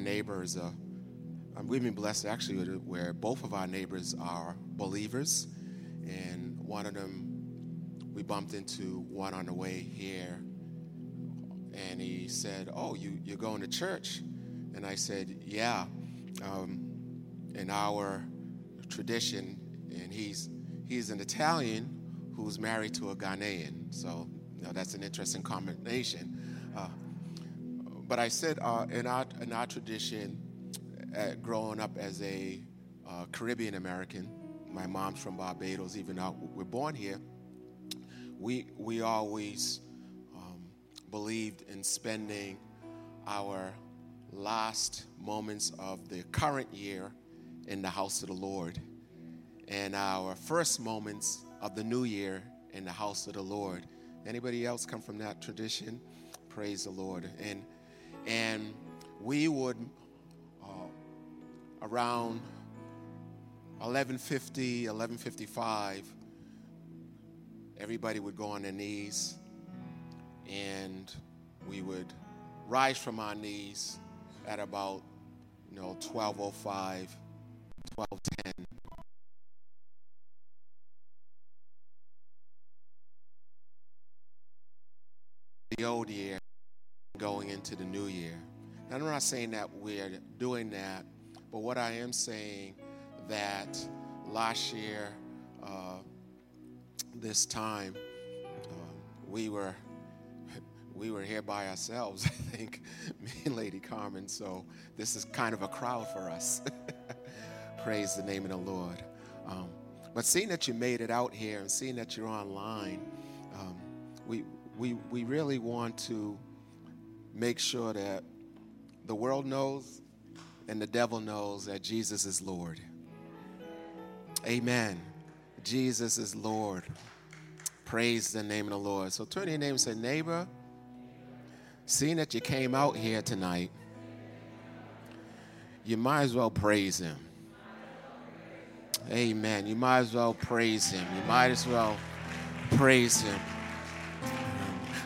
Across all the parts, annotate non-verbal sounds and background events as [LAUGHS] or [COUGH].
neighbors, uh, we've been blessed actually where both of our neighbors are believers, and one of them we bumped into one on the way here, and he said, "Oh, you you're going to church?" And I said, "Yeah." Um, in our tradition, and he's he's an Italian who's married to a Ghanaian. So you know, that's an interesting combination. Uh, but I said uh, in our in our tradition, uh, growing up as a uh, Caribbean American, my mom's from Barbados. Even though we're born here, we we always um, believed in spending our last moments of the current year in the house of the Lord and our first moments of the new year in the house of the Lord. Anybody else come from that tradition? Praise the Lord. And and we would uh, around 1150 1155 everybody would go on their knees and we would rise from our knees at about you know 1205 1210 the old year going into the new year. And I'm not saying that we're doing that, but what I am saying that last year, uh, this time, uh, we were [LAUGHS] we were here by ourselves. [LAUGHS] I think [LAUGHS] me and Lady Carmen. So this is kind of a crowd for us. Praise the name of the Lord. Um, but seeing that you made it out here and seeing that you're online, um, we we, we really want to make sure that the world knows and the devil knows that Jesus is Lord. Amen. Jesus is Lord. Praise the name of the Lord. So turn to your name and say, neighbor, seeing that you came out here tonight, you might as well praise him. Amen. You might as well praise him. You might as well praise him.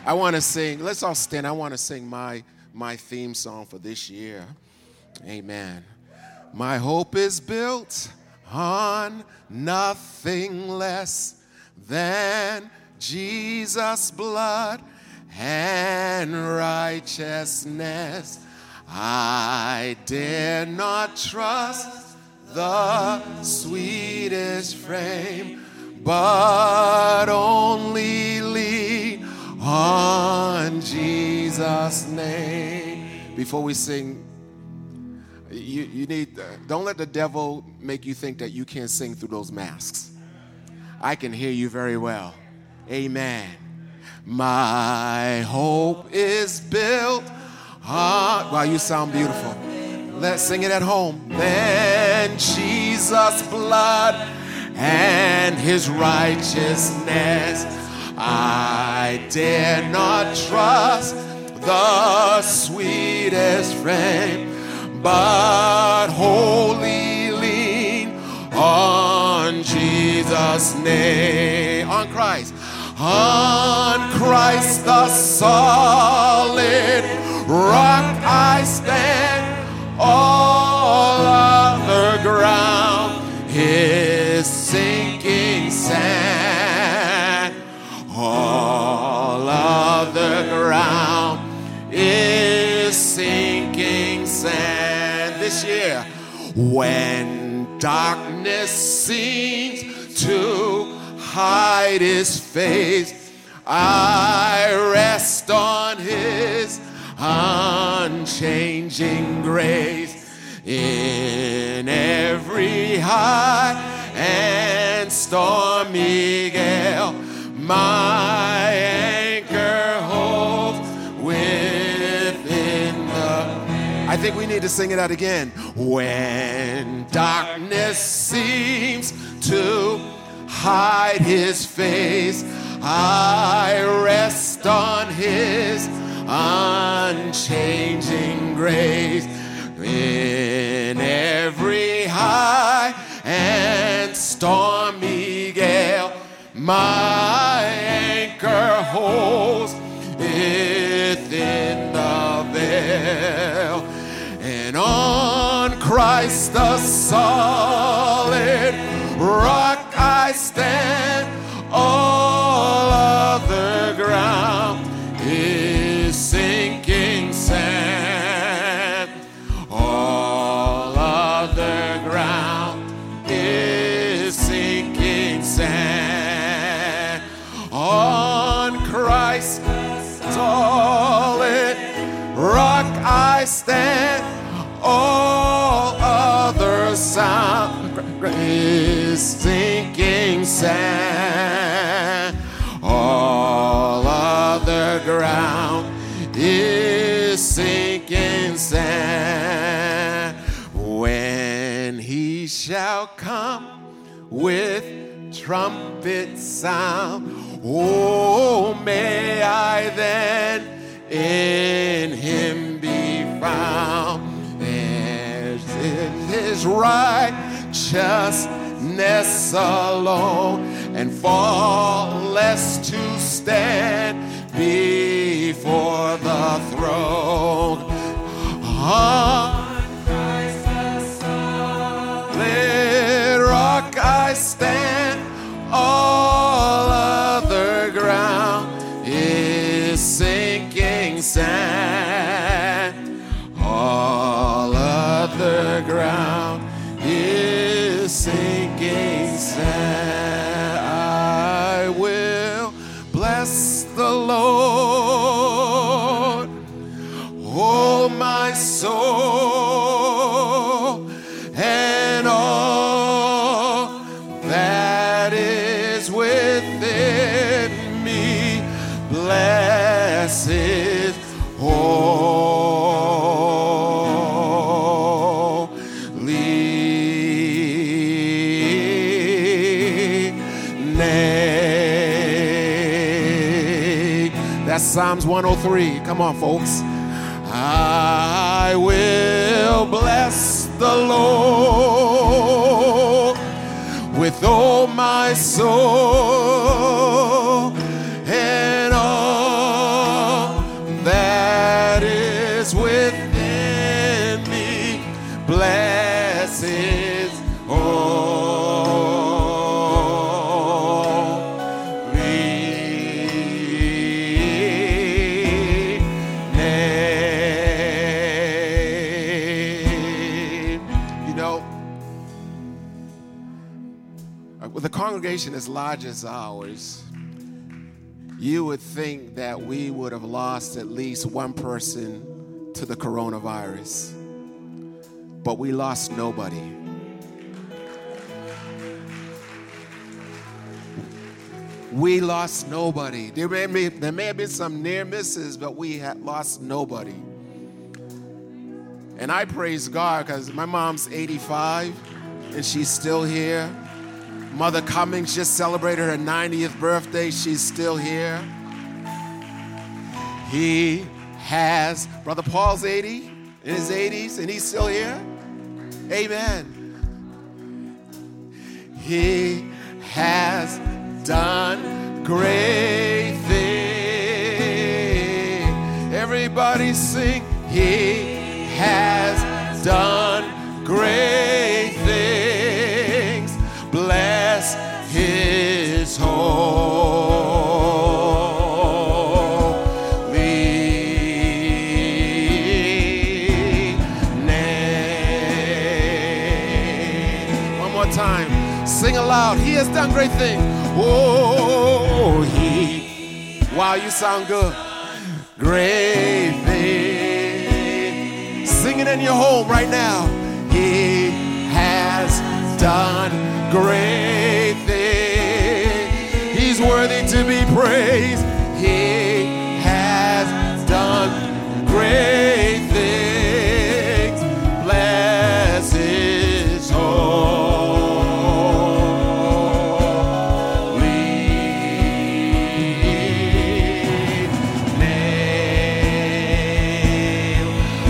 I want to sing. Let's all stand. I want to sing my my theme song for this year. Amen. My hope is built on nothing less than Jesus' blood and righteousness. I dare not trust the sweetest frame, but only lean on Jesus' name. Before we sing, you, you need, don't let the devil make you think that you can't sing through those masks. I can hear you very well. Amen. My hope is built on. Wow, you sound beautiful. Let's sing it at home. Then Jesus' blood and his righteousness I dare not trust the sweetest frame, but wholly lean on Jesus' name, on Christ, on Christ the solid rock I stand, all other ground is sinking is sinking sand this year. When darkness seems to hide his face, I rest on his unchanging grace in every high and stormy gale my think we need to sing it out again. When darkness seems to hide his face, I rest on his unchanging grace. In every high and stormy gale, my anchor holds within the And on Christ the solid rock I stand. All other ground is sinking sand. All other ground is sinking sand. On Christ the solid rock I stand. Sand. All other ground is sinking sand. When he shall come with trumpet sound, oh, may I then in him be found in his righteousness alone and fall less to stand before the throne. On Christ the solid rock I stand, all other ground is sinking sand. All other ground is Psalms 103. Come on, folks. I will bless the Lord with all my soul congregation as large as ours, you would think that we would have lost at least one person to the coronavirus, but we lost nobody. We lost nobody. There may, be, there may have been some near misses, but we had lost nobody. And I praise God because my mom's 85 and she's still here. Mother Cummings just celebrated her 90th birthday. She's still here. He has, Brother Paul's 80, in his 80s, and he's still here. Amen. He has done great things. Everybody sing. He has done great things. His holy name. One more time. Sing aloud. He has done great things. Oh, he. Wow, you sound good. Great things. Sing it in your home right now. He has done great things. He's worthy to be praised. He has done great things. Bless his holy name.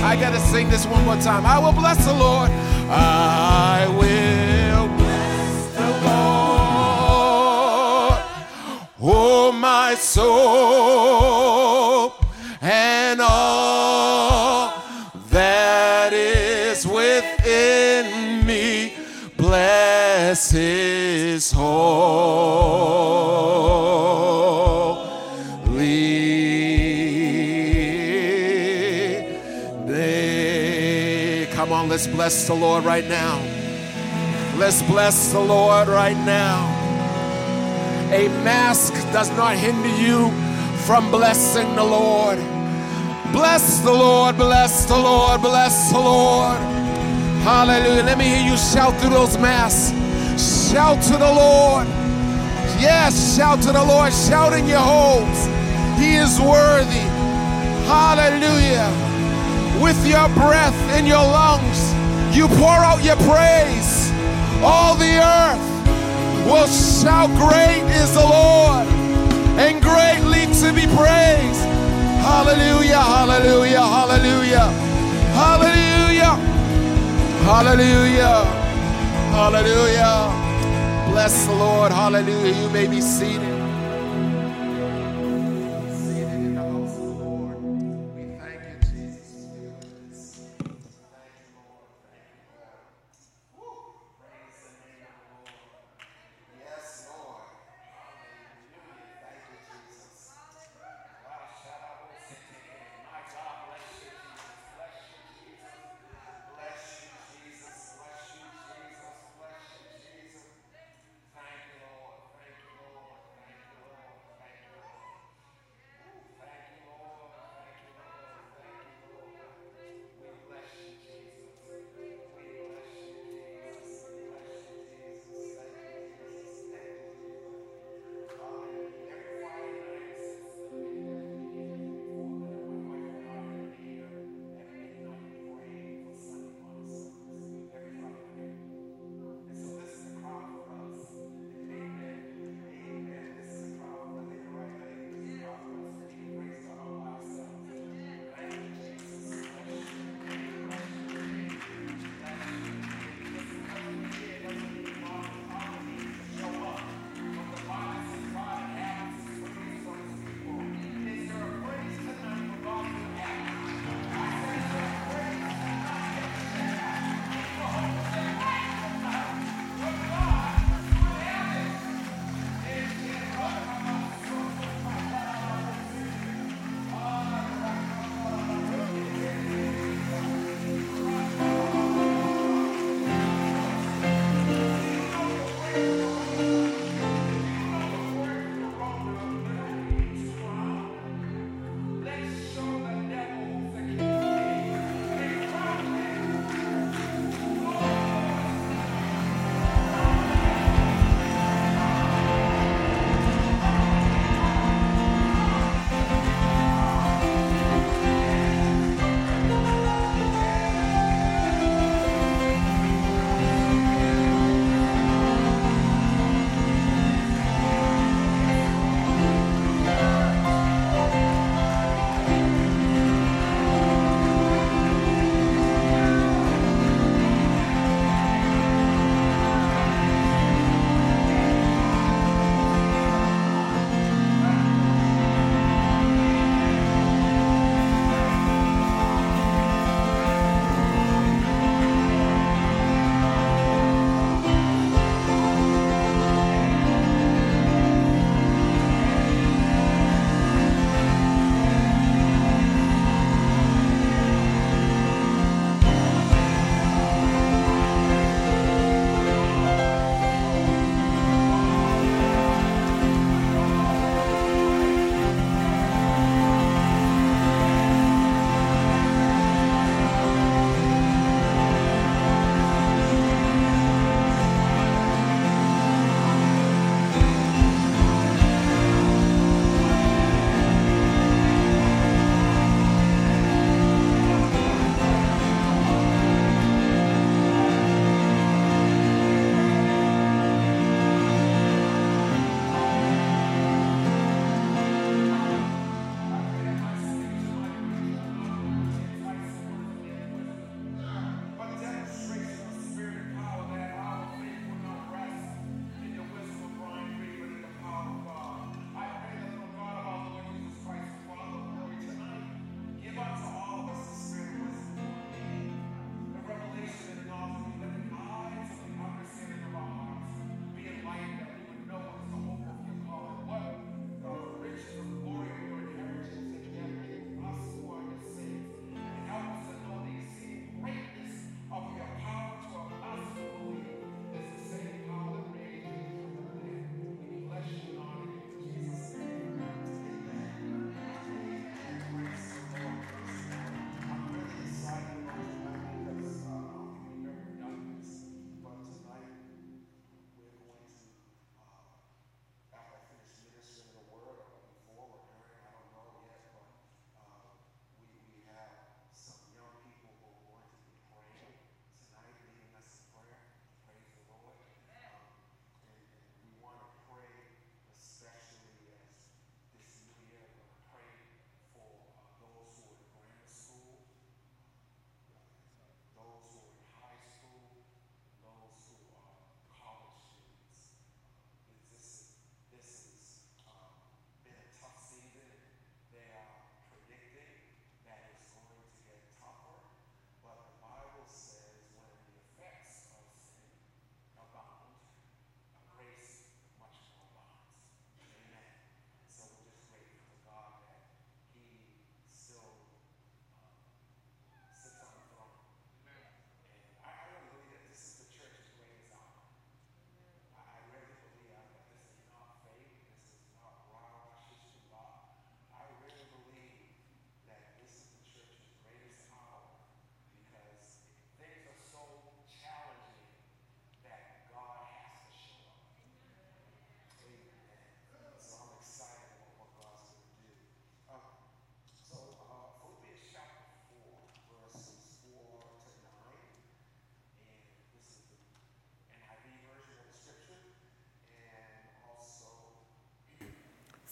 I gotta sing this one more time. I will bless the Lord. hope and all that is within me. Bless his holy name. Come on, let's bless the Lord right now. Let's bless the Lord right now. A mask does not hinder you from blessing the Lord. Bless the Lord, bless the Lord, bless the Lord. Hallelujah. Let me hear you shout through those masks. Shout to the Lord. Yes, shout to the Lord. Shout in your homes. He is worthy. Hallelujah. With your breath in your lungs, you pour out your praise. All the earth will shout, Great is the Lord, and greatly to be praised. Hallelujah, hallelujah, hallelujah, hallelujah, hallelujah, hallelujah. Bless the Lord, hallelujah. You may be seated.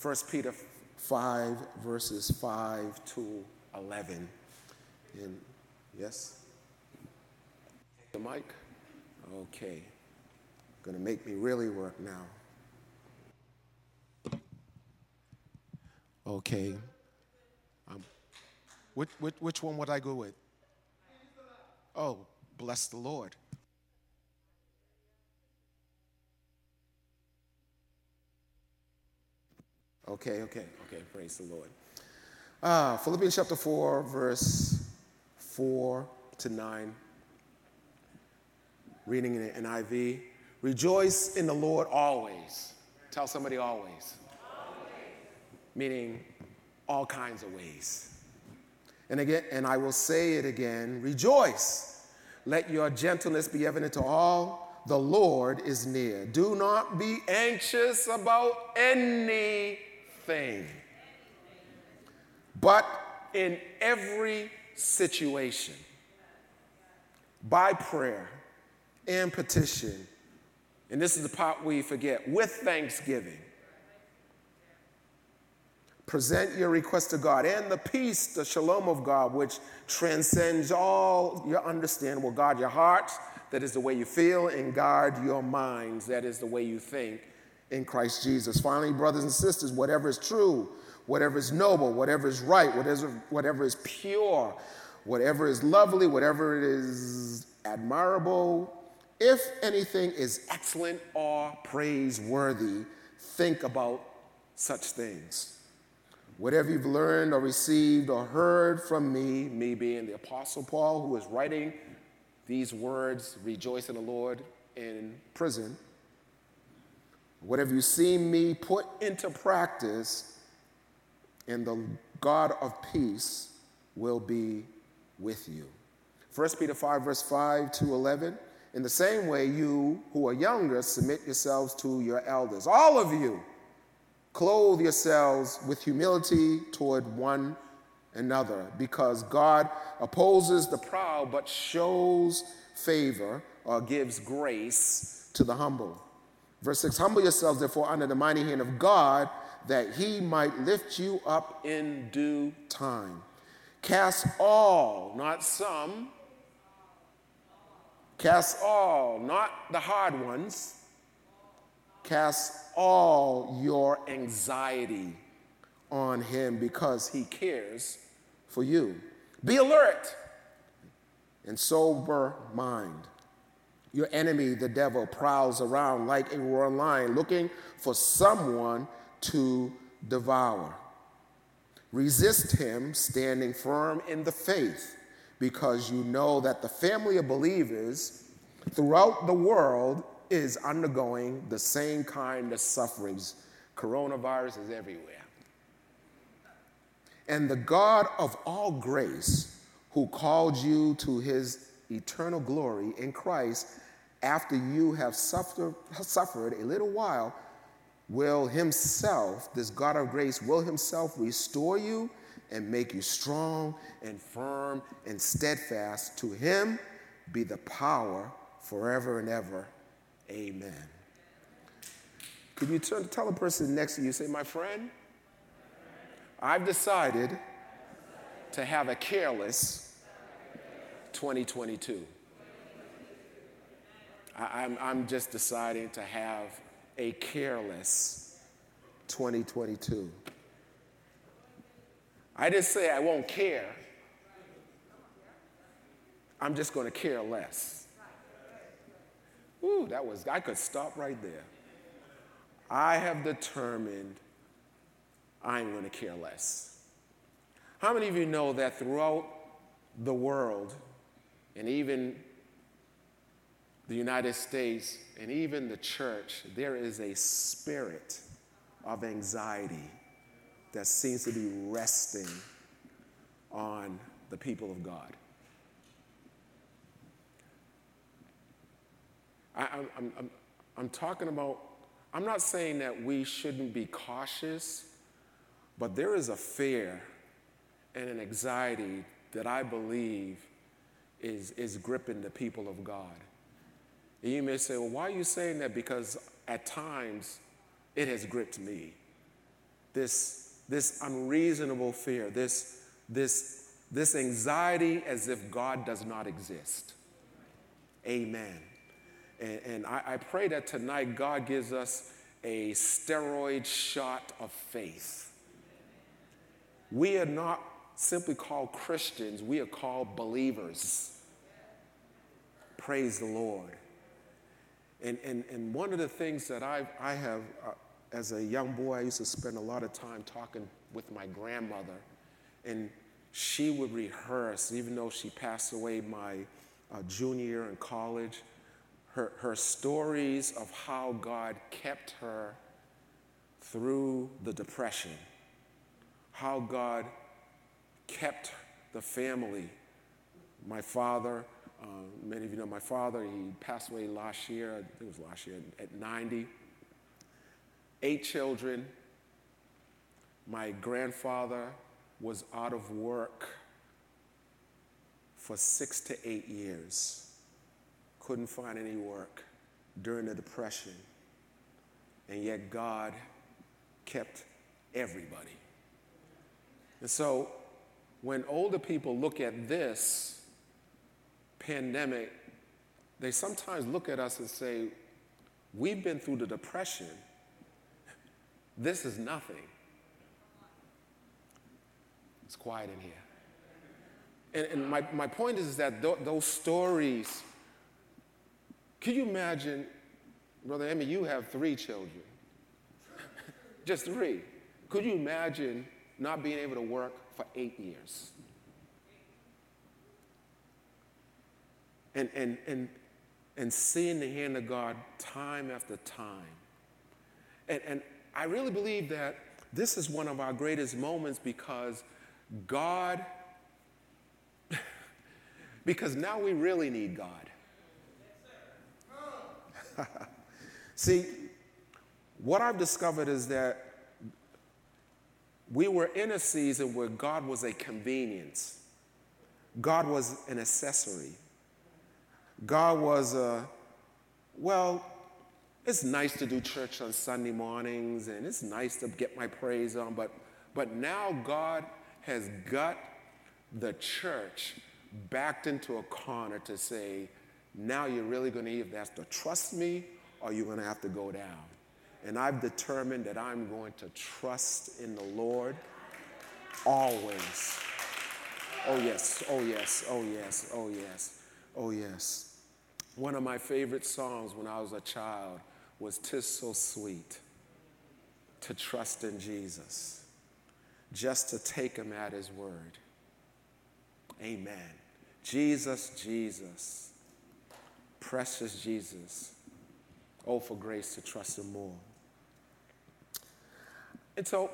1 Peter 5, verses 5 to 11. And yes? The mic? Okay. Gonna make me really work now. Okay. Um, which, which, which one would I go with? Oh, bless the Lord. Okay, okay, okay. Praise the Lord. Uh, Philippians chapter 4, verse 4 to 9. Reading in the NIV. Rejoice in the Lord always. Tell somebody always. always. Meaning all kinds of ways. And again, and I will say it again rejoice. Let your gentleness be evident to all. The Lord is near. Do not be anxious about anything thing. But in every situation, by prayer and petition, and this is the part we forget, with thanksgiving, present your request to God and the peace, the shalom of God, which transcends all your understanding, will guard your hearts, that is the way you feel, and guard your minds, that is the way you think in Christ Jesus. Finally, brothers and sisters, whatever is true, whatever is noble, whatever is right, whatever, whatever is pure, whatever is lovely, whatever is admirable, if anything is excellent or praiseworthy, think about such things. Whatever you've learned or received or heard from me, me being the Apostle Paul, who is writing these words, rejoice in the Lord in prison Whatever you see me put into practice, and the God of peace will be with you. 1 Peter 5, verse 5 to 11. In the same way, you who are younger, submit yourselves to your elders. All of you, clothe yourselves with humility toward one another, because God opposes the proud but shows favor or gives grace to the humble. Verse 6 Humble yourselves, therefore, under the mighty hand of God, that he might lift you up in due time. Cast all, not some, cast all, not the hard ones, cast all your anxiety on him because he cares for you. Be alert and sober mind. Your enemy, the devil, prowls around like a roaring lion looking for someone to devour. Resist him, standing firm in the faith, because you know that the family of believers throughout the world is undergoing the same kind of sufferings. Coronavirus is everywhere. And the God of all grace, who called you to his eternal glory in Christ, after you have suffered, suffered a little while, will himself, this God of grace, will himself restore you and make you strong and firm and steadfast. To him be the power forever and ever. Amen. Could you turn, tell a person next to you, say, My friend, I've decided to have a careless 2022. I, am I'm just deciding to have a careless 2022. I didn't say I won't care. I'm just going to care less. Ooh, that was, I could stop right there. I have determined I'm going to care less. How many of you know that throughout the world, and even the United States, and even the church, there is a spirit of anxiety that seems to be resting on the people of God. I, am I'm, I'm talking about, I'm not saying that we shouldn't be cautious, but there is a fear and an anxiety that I believe is, is gripping the people of God. And you may say, well, why are you saying that? Because at times it has gripped me. this, this unreasonable fear, this, this, this anxiety as if God does not exist. Amen. And, and I, I pray that tonight God gives us a steroid shot of faith. We are not simply called Christians, we are called believers. Praise the Lord. And, and, and one of the things that I've, I have, uh, as a young boy, I used to spend a lot of time talking with my grandmother. And she would rehearse, even though she passed away my uh, junior year in college, her, her stories of how God kept her through the Depression, how God kept the family. My father, uh, many of you know my father, he passed away last year, I think it was last year, at 90. Eight children. My grandfather was out of work for six to eight years. Couldn't find any work during the Depression. And yet God kept everybody. And so when older people look at this pandemic, they sometimes look at us and say, We've been through the Depression. This is nothing. It's quiet in here. And, and my, my point is, that th- those stories, can you imagine, Brother Emmy, you have three children, [LAUGHS] just three. Could you imagine not being able to work for eight years? And, and, and, and seeing the hand of God time after time. And, and I really believe that this is one of our greatest moments because God, [LAUGHS] because now we really need God. [LAUGHS] See, what I've discovered is that we were in a season where God was a convenience, God was an accessory. God was a, well, it's nice to do church on Sunday mornings and it's nice to get my praise on, but, but now God has got the church backed into a corner to say, now you're really going to either have to trust me or you're going to have to go down. And I've determined that I'm going to trust in the Lord always. Oh, yes, oh, yes, oh, yes, oh, yes, oh, yes. One of my favorite songs when I was a child was Tis So Sweet to trust in Jesus just to take him at his word. Amen. Jesus, Jesus, precious Jesus. Oh, for grace to trust him more. And so,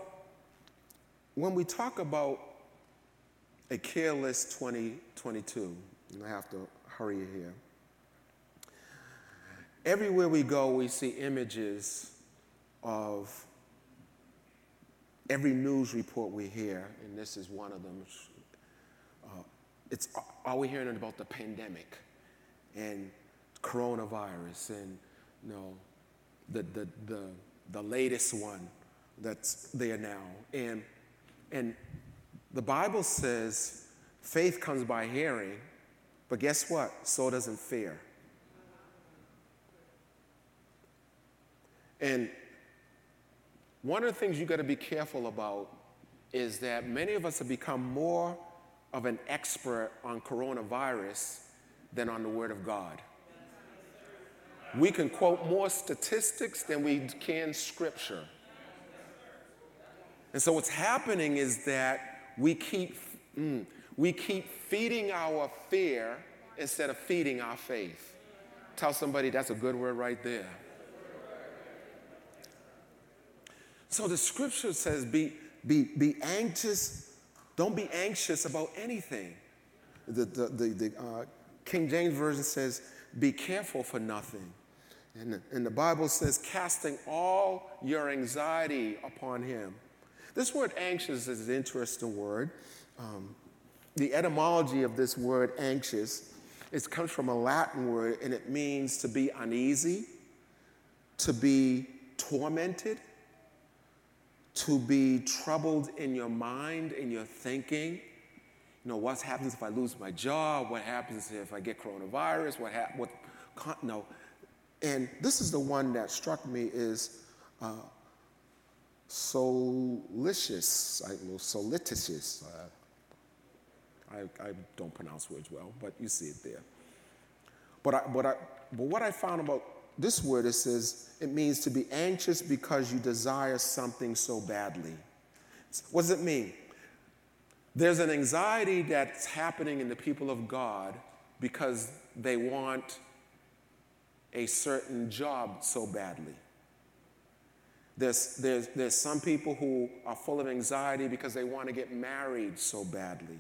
when we talk about a careless 2022, and I have to hurry here. Everywhere we go, we see images of every news report we hear, and this is one of them, uh, it's, are we hearing about the pandemic and coronavirus and you know, the, the, the, the latest one that's there now. And, and the Bible says faith comes by hearing, but guess what? So doesn't fear. And one of the things you got to be careful about is that many of us have become more of an expert on coronavirus than on the Word of God. We can quote more statistics than we can scripture. And so what's happening is that we keep, mm, we keep feeding our fear instead of feeding our faith. Tell somebody that's a good word right there. So the scripture says, be, be, be anxious, don't be anxious about anything. The, the, the, the uh, King James Version says, be careful for nothing. And the, and the Bible says, casting all your anxiety upon him. This word anxious is an interesting word. Um, the etymology of this word anxious it comes from a Latin word and it means to be uneasy, to be tormented, to be troubled in your mind, in your thinking. You know, what happens if I lose my job? What happens if I get coronavirus? What hap- what, no. And this is the one that struck me is uh, solicious, I, solititious. Uh, I, I don't pronounce words well, but you see it there. But, I, but, I, but what I found about this word, it says it means to be anxious because you desire something so badly. What does it mean? There's an anxiety that's happening in the people of God because they want a certain job so badly. There's, there's, there's some people who are full of anxiety because they want to get married so badly,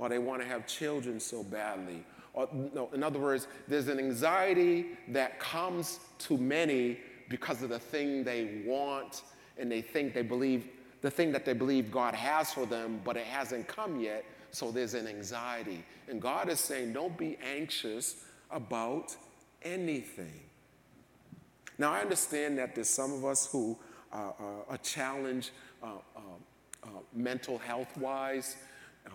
or they want to have children so badly. Or, no, in other words, there's an anxiety that comes to many because of the thing they want and they think they believe, the thing that they believe God has for them, but it hasn't come yet. So there's an anxiety. And God is saying, don't be anxious about anything. Now, I understand that there's some of us who are, are challenged uh, uh, uh, mental health wise uh,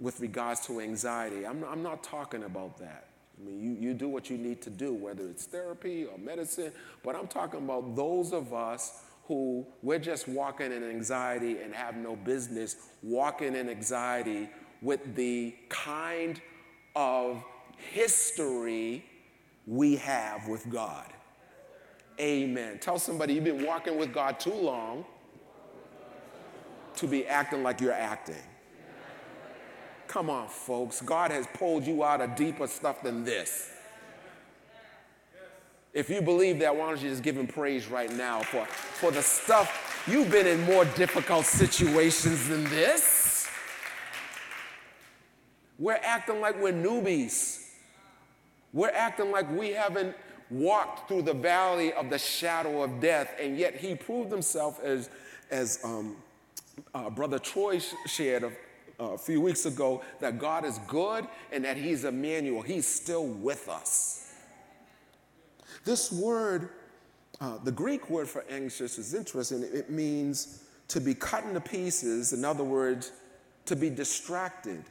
with regards to anxiety. I'm, I'm not talking about that. I mean, you, you do what you need to do, whether it's therapy or medicine, but I'm talking about those of us who we're just walking in anxiety and have no business walking in anxiety with the kind of history we have with God. Amen. Tell somebody you've been walking with God too long to be acting like you're acting. Come on, folks. God has pulled you out of deeper stuff than this. If you believe that, why don't you just give him praise right now for, for the stuff you've been in more difficult situations than this? We're acting like we're newbies. We're acting like we haven't walked through the valley of the shadow of death, and yet he proved himself as, as um, uh, Brother Troy shared a, a few weeks ago that God is good and that he's Emmanuel. He's still with us. This word, uh, the Greek word for anxious, is interesting. It means to be cut into pieces, in other words, to be distracted.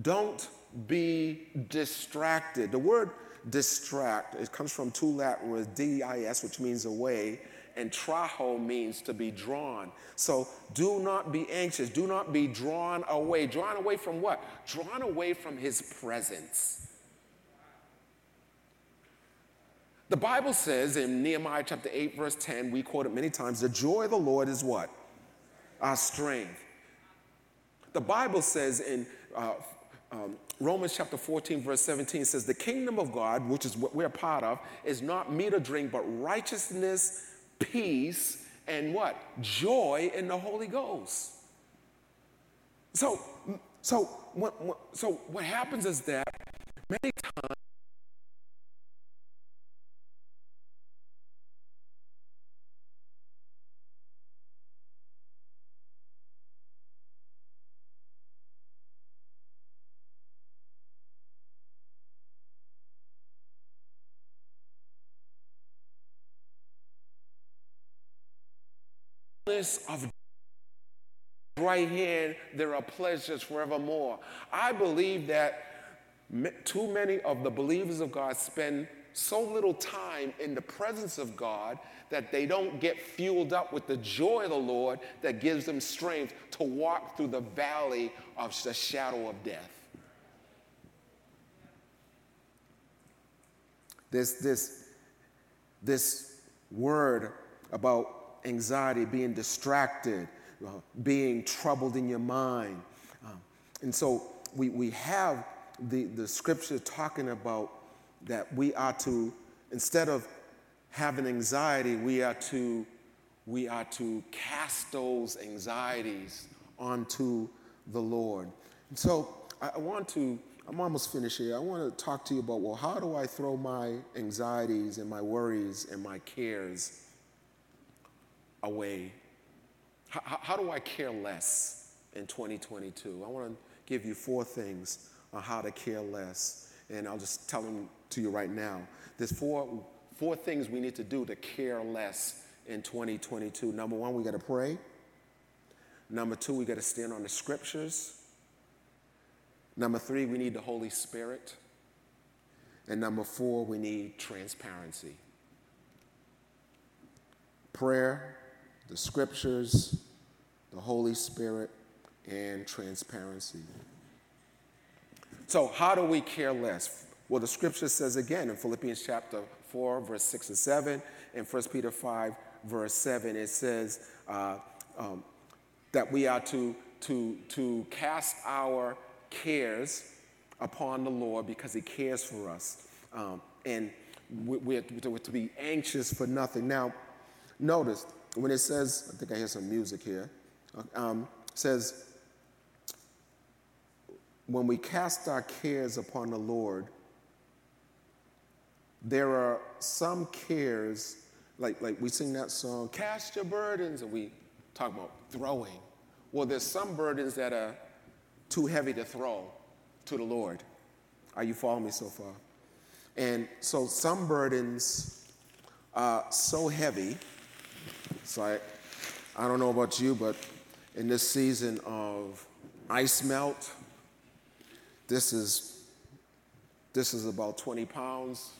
Don't be distracted. The word distract, it comes from two Latin words, D-I-S, which means away, and traho means to be drawn. So do not be anxious. Do not be drawn away. Drawn away from what? Drawn away from his presence. The Bible says in Nehemiah chapter 8, verse 10, we quote it many times the joy of the Lord is what? Our strength. The Bible says in uh, um, Romans chapter 14, verse 17 says, The kingdom of God, which is what we're part of, is not meat or drink, but righteousness, peace, and what? Joy in the Holy Ghost. So, so, what, so what happens is that many times of right hand, there are pleasures forevermore. I believe that too many of the believers of God spend so little time in the presence of God that they don't get fueled up with the joy of the Lord that gives them strength to walk through the valley of the shadow of death. This, this, this word about anxiety, being distracted, uh, being troubled in your mind. Um, and so we, we have the, the scripture talking about that we are to, instead of having anxiety, we are to, we are to cast those anxieties onto the Lord. And so I, I want to, I'm almost finished here. I want to talk to you about, well, how do I throw my anxieties and my worries and my cares away? How, how do I care less in 2022? I want to give you four things on how to care less. And I'll just tell them to you right now. There's four, four things we need to do to care less in 2022. Number one, we got to pray. Number two, we got to stand on the scriptures. Number three, we need the Holy Spirit. And number four, we need transparency. Prayer, the scriptures, the Holy Spirit, and transparency. So, how do we care less? Well, the scripture says again in Philippians chapter 4, verse 6 and 7, and 1 Peter 5, verse 7, it says uh, um, that we are to, to, to cast our cares upon the Lord because He cares for us. Um, and we're, we're to be anxious for nothing. Now, notice when it says, I think I hear some music here, um, says, when we cast our cares upon the Lord, there are some cares, like, like we sing that song, Cast Your Burdens, and we talk about throwing. Well, there's some burdens that are too heavy to throw to the Lord. Are you following me so far? And so some burdens are so heavy. So like, I don't know about you, but in this season of ice melt, this is this is about 20 pounds.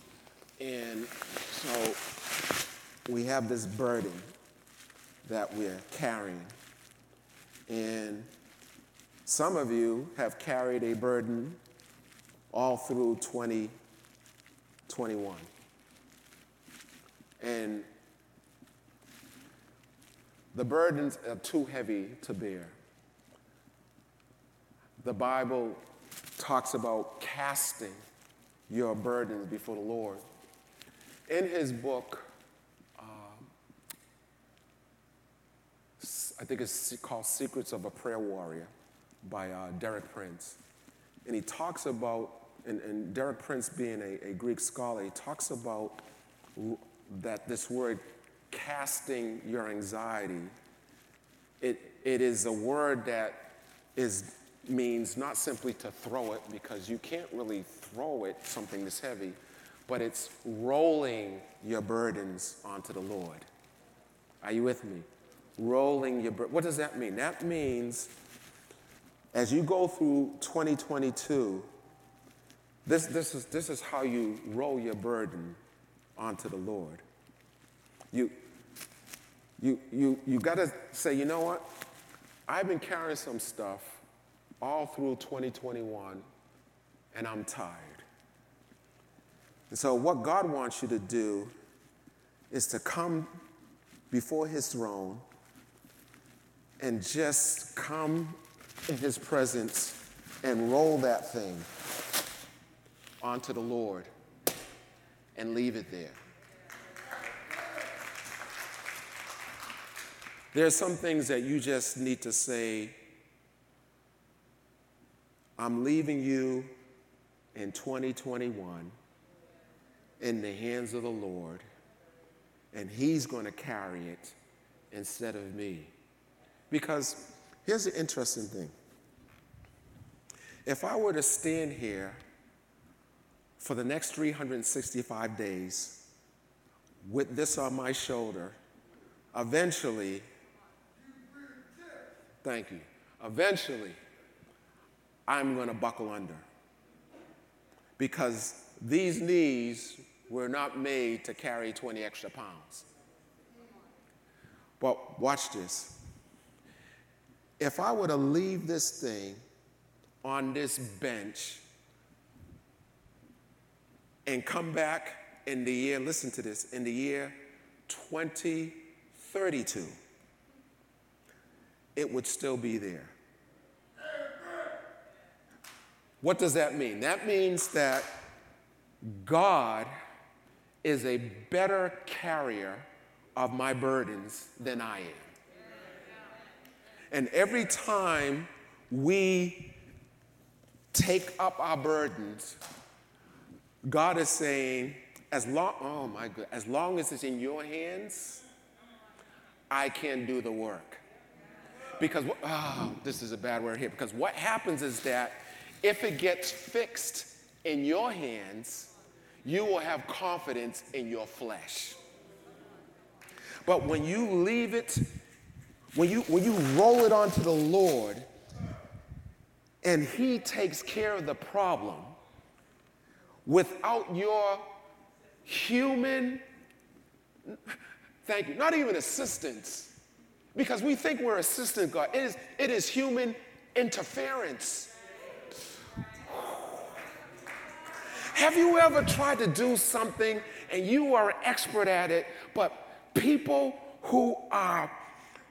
And so we have this burden that we're carrying. And some of you have carried a burden all through 2021. And the burdens are too heavy to bear. The Bible talks about casting your burdens before the Lord. In his book, uh, I think it's called Secrets of a Prayer Warrior by uh, Derek Prince. And he talks about, and, and Derek Prince being a, a, Greek scholar, he talks about that this word casting your anxiety, it, it is a word that is, means not simply to throw it, because you can't really throw it, something this heavy, but it's rolling your burdens onto the Lord. Are you with me? Rolling your burden. What does that mean? That means as you go through 2022, this, this, is, this is how you roll your burden onto the Lord. You, you, you, you got to say, you know what? I've been carrying some stuff all through 2021, and I'm tired. And so, what God wants you to do is to come before His throne and just come in His presence and roll that thing onto the Lord and leave it there. There are some things that you just need to say, I'm leaving you in 2021 in the hands of the Lord, and He's going to carry it instead of me. Because Here's the interesting thing. If I were to stand here for the next 365 days with this on my shoulder, eventually, thank you, eventually, I'm going to buckle under. Because these knees were not made to carry 20 extra pounds. But watch this if I were to leave this thing on this bench and come back in the year, listen to this, in the year 2032, it would still be there. What does that mean? That means that God is a better carrier of my burdens than I am. And every time we take up our burdens, God is saying, as long, oh my God, as long as it's in your hands, I can do the work. Because, oh, this is a bad word here, because what happens is that if it gets fixed in your hands, you will have confidence in your flesh. But when you leave it, when you, when you roll it onto the Lord and He takes care of the problem without your human, thank you, not even assistance, because we think we're assistant God. It is, it is human interference. Have you ever tried to do something and you are an expert at it, but people who are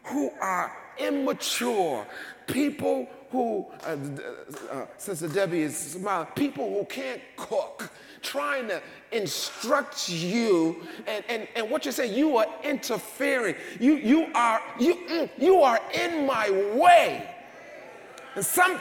who are immature, people who, uh, uh, Sister Debbie is smiling, people who can't cook, trying to instruct you, and, and, and what you're saying, you are interfering. You, you, are, you, mm, you are in my way. And some,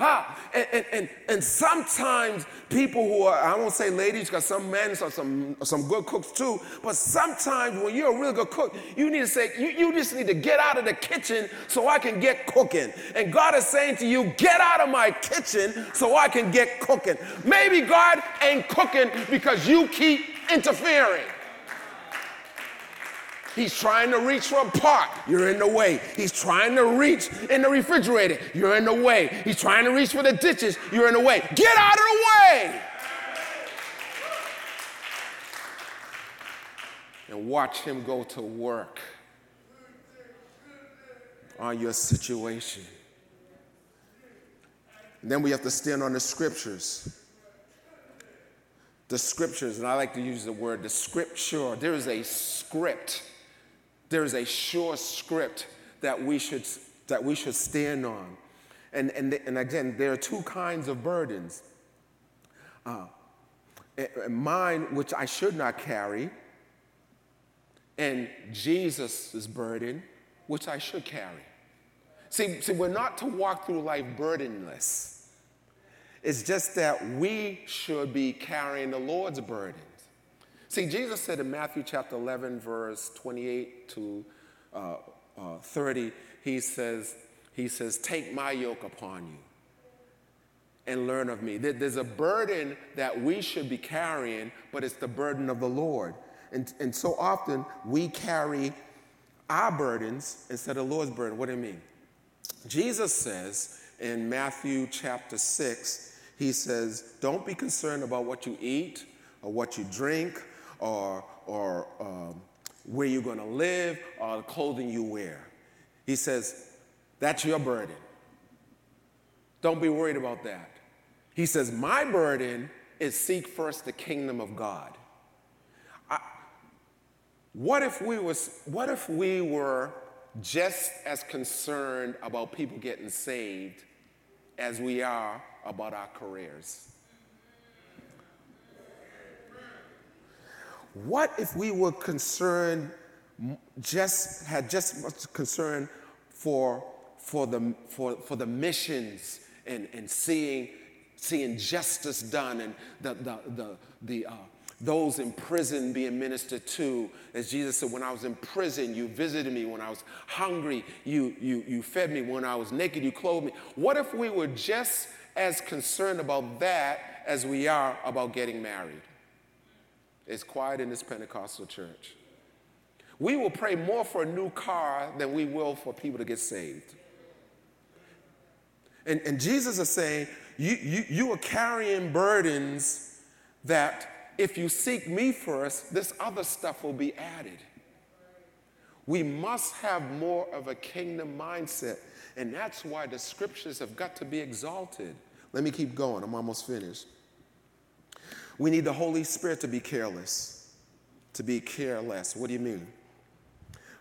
ah, and, and, and, and sometimes people who are, I won't say ladies, because some men are some, some good cooks too, but sometimes when you're a really good cook, you need to say, you, you just need to get out of the kitchen so I can get cooking. And God is saying to you, get out of my kitchen so I can get cooking. Maybe God ain't cooking because you keep interfering. He's trying to reach for a pot. You're in the way. He's trying to reach in the refrigerator. You're in the way. He's trying to reach for the ditches. You're in the way. Get out of the way. And watch him go to work on your situation. And then we have to stand on the scriptures. The scriptures, and I like to use the word the scripture. There is a script there is a sure script that we should, that we should stand on. And, and, and again, there are two kinds of burdens. Uh, mine, which I should not carry, and Jesus' burden, which I should carry. See, see, we're not to walk through life burdenless. It's just that we should be carrying the Lord's burden. See, Jesus said in Matthew chapter 11, verse 28 to uh, uh, 30, he says, he says, Take my yoke upon you and learn of me. There's a burden that we should be carrying, but it's the burden of the Lord. And, and so often we carry our burdens instead of the Lord's burden. What do you mean? Jesus says in Matthew chapter 6, he says, Don't be concerned about what you eat or what you drink or, or um, where you're going to live or the clothing you wear. He says, That's your burden. Don't be worried about that. He says, My burden is seek first the kingdom of God. I, what if we was what if we were just as concerned about people getting saved as we are about our careers? What if we were concerned, just had just much concern for, for, the, for, for the missions and, and seeing, seeing justice done and the, the, the, the uh, those in prison being ministered to. As Jesus said, when I was in prison, you visited me. When I was hungry, you, you, you fed me. When I was naked, you clothed me. What if we were just as concerned about that as we are about getting married? It's quiet in this Pentecostal church. We will pray more for a new car than we will for people to get saved. And, and Jesus is saying, you, you, you are carrying burdens that if you seek me first, this other stuff will be added. We must have more of a kingdom mindset. And that's why the scriptures have got to be exalted. Let me keep going. I'm almost finished. We need the Holy Spirit to be careless, to be careless. What do you mean?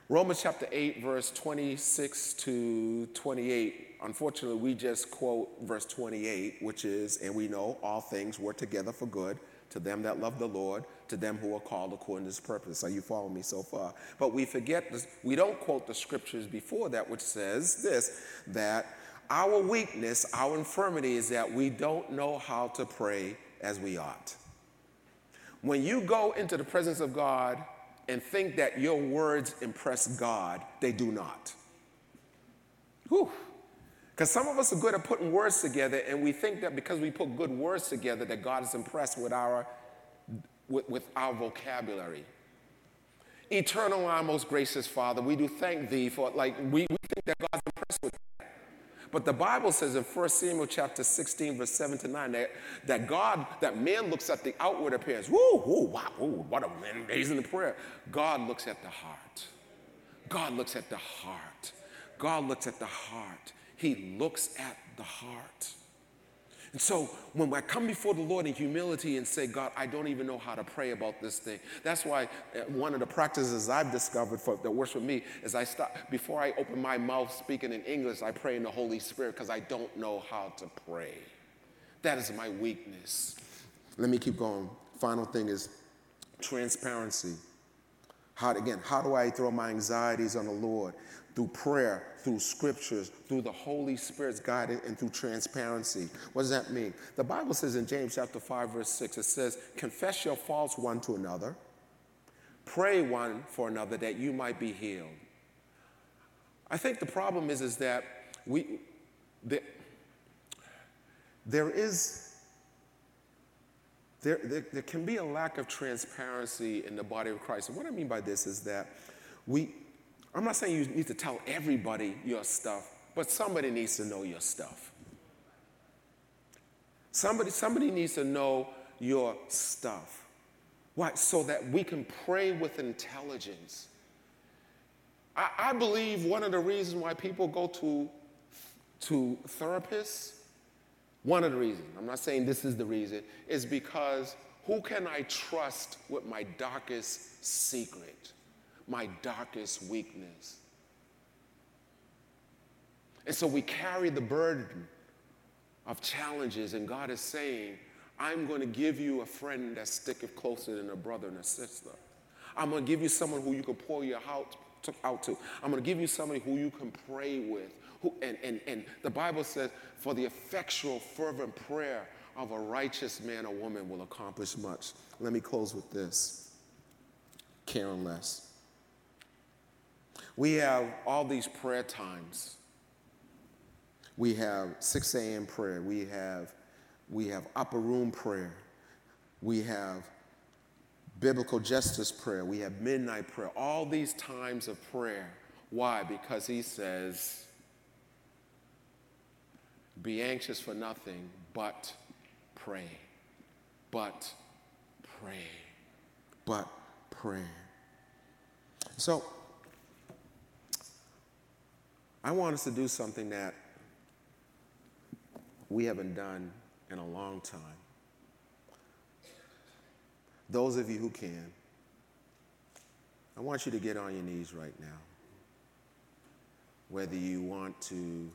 Romans chapter 8, verse 26 to 28. Unfortunately, we just quote verse 28, which is, and we know all things work together for good to them that love the Lord, to them who are called according to his purpose. Are you following me so far? But we forget this, we don't quote the scriptures before that, which says this that our weakness, our infirmity is that we don't know how to pray as we ought. When you go into the presence of God and think that your words impress God, they do not. Because some of us are good at putting words together, and we think that because we put good words together, that God is impressed with our, with, with our vocabulary. Eternal our most gracious Father, we do thank thee for, like, we, we think that God's impressed with. But the Bible says in 1 Samuel chapter 16, verse 7 to 9, that, that God, that man looks at the outward appearance. Woo, woo, wow, woo, what an amazing prayer. God looks at the heart. God looks at the heart. God looks at the heart. He looks at the heart. And so when I come before the Lord in humility and say, God, I don't even know how to pray about this thing. That's why uh, one of the practices I've discovered for, that works for me is I stop, before I open my mouth speaking in English, I pray in the Holy Spirit because I don't know how to pray. That is my weakness. Let me keep going. Final thing is transparency. How, again, how do I throw my anxieties on the Lord? Through prayer, through scriptures, through the Holy Spirit's guidance, and through transparency. What does that mean? The Bible says in James chapter 5, verse 6, it says, Confess your faults one to another, pray one for another that you might be healed. I think the problem is, is that we, the, there is there, there, there, can be a lack of transparency in the body of Christ. And what I mean by this is that we, I'm not saying you need to tell everybody your stuff, but somebody needs to know your stuff. Somebody, somebody needs to know your stuff. Why? So that we can pray with intelligence. I, I believe one of the reasons why people go to, to therapists, one of the reasons, I'm not saying this is the reason, is because who can I trust with my darkest secret? My darkest weakness. And so we carry the burden of challenges, and God is saying, I'm going to give you a friend that sticketh closer than a brother and a sister. I'm going to give you someone who you can pour your heart out to. I'm going to give you somebody who you can pray with. Who, and, and, and the Bible says, for the effectual, fervent prayer of a righteous man or woman will accomplish much. Let me close with this. Caring less. We have all these prayer times. We have 6 a.m. prayer. We have, we have upper room prayer. We have biblical justice prayer. We have midnight prayer. All these times of prayer. Why? Because he says, be anxious for nothing, but pray. But pray. But pray. So, I want us to do something that we haven't done in a long time. Those of you who can, I want you to get on your knees right now. Whether you want to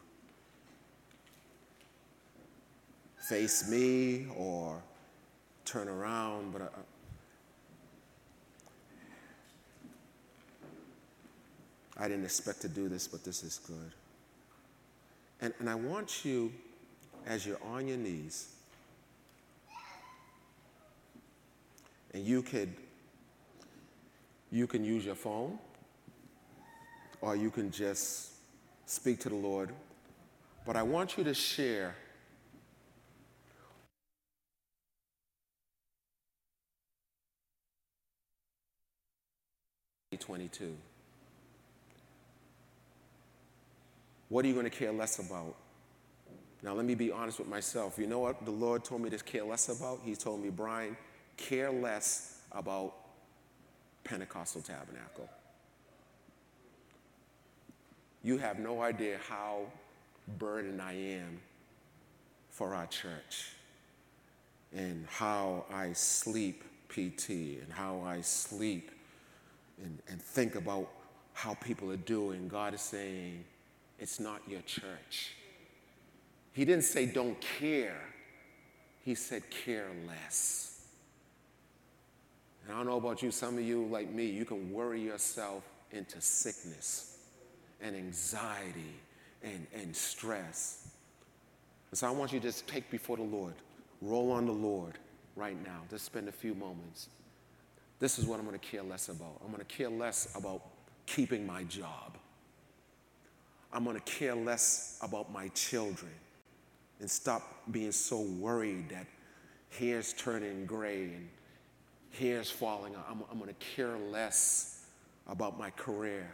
face me or turn around, but I, didn't expect to do this, but this is good. And, and I want you, as you're on your knees, and you could you can use your phone or you can just speak to the Lord. But I want you to share Twenty-two. What are you going to care less about? Now, let me be honest with myself. You know what the Lord told me to care less about? He told me, Brian, care less about Pentecostal Tabernacle. You have no idea how burdened I am for our church and how I sleep PT and how I sleep and, and think about how people are doing. God is saying, it's not your church. He didn't say don't care, he said care less. And I don't know about you, some of you, like me, you can worry yourself into sickness and anxiety and, and stress. And so I want you to just take before the Lord, roll on the Lord right now. Just spend a few moments. This is what I'm going to care less about. I'm going to care less about keeping my job. I'm going to care less about my children and stop being so worried that hair's turning gray and hair's falling out. I'm, I'm going to care less about my career.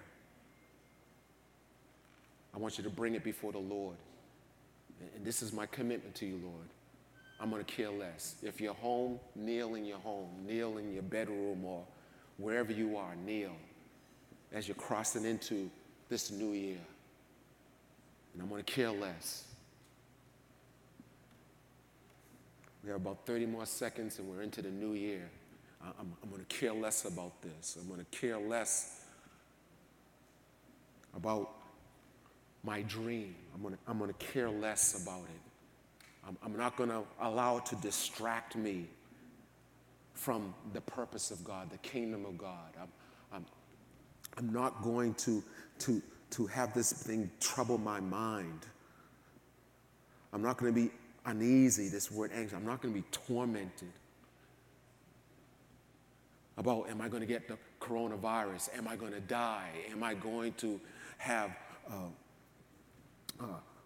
I want you to bring it before the Lord. And this is my commitment to you, Lord. I'm going to care less. If you're home, kneel in your home, kneel in your bedroom, or wherever you are, kneel as you're crossing into this new year. And I'm going to care less. We have about 30 more seconds and we're into the new year. I'm, I'm going to care less about this. I'm going to care less about my dream. I'm going to, I'm going to care less about it. I'm, I'm not going to allow it to distract me from the purpose of God, the kingdom of God. I'm, I'm, I'm not going to, to, to have this thing trouble my mind. I'm not going to be uneasy, this word anxious. I'm not going to be tormented about am I going to get the coronavirus? Am I going to die? Am I going to have uh, uh,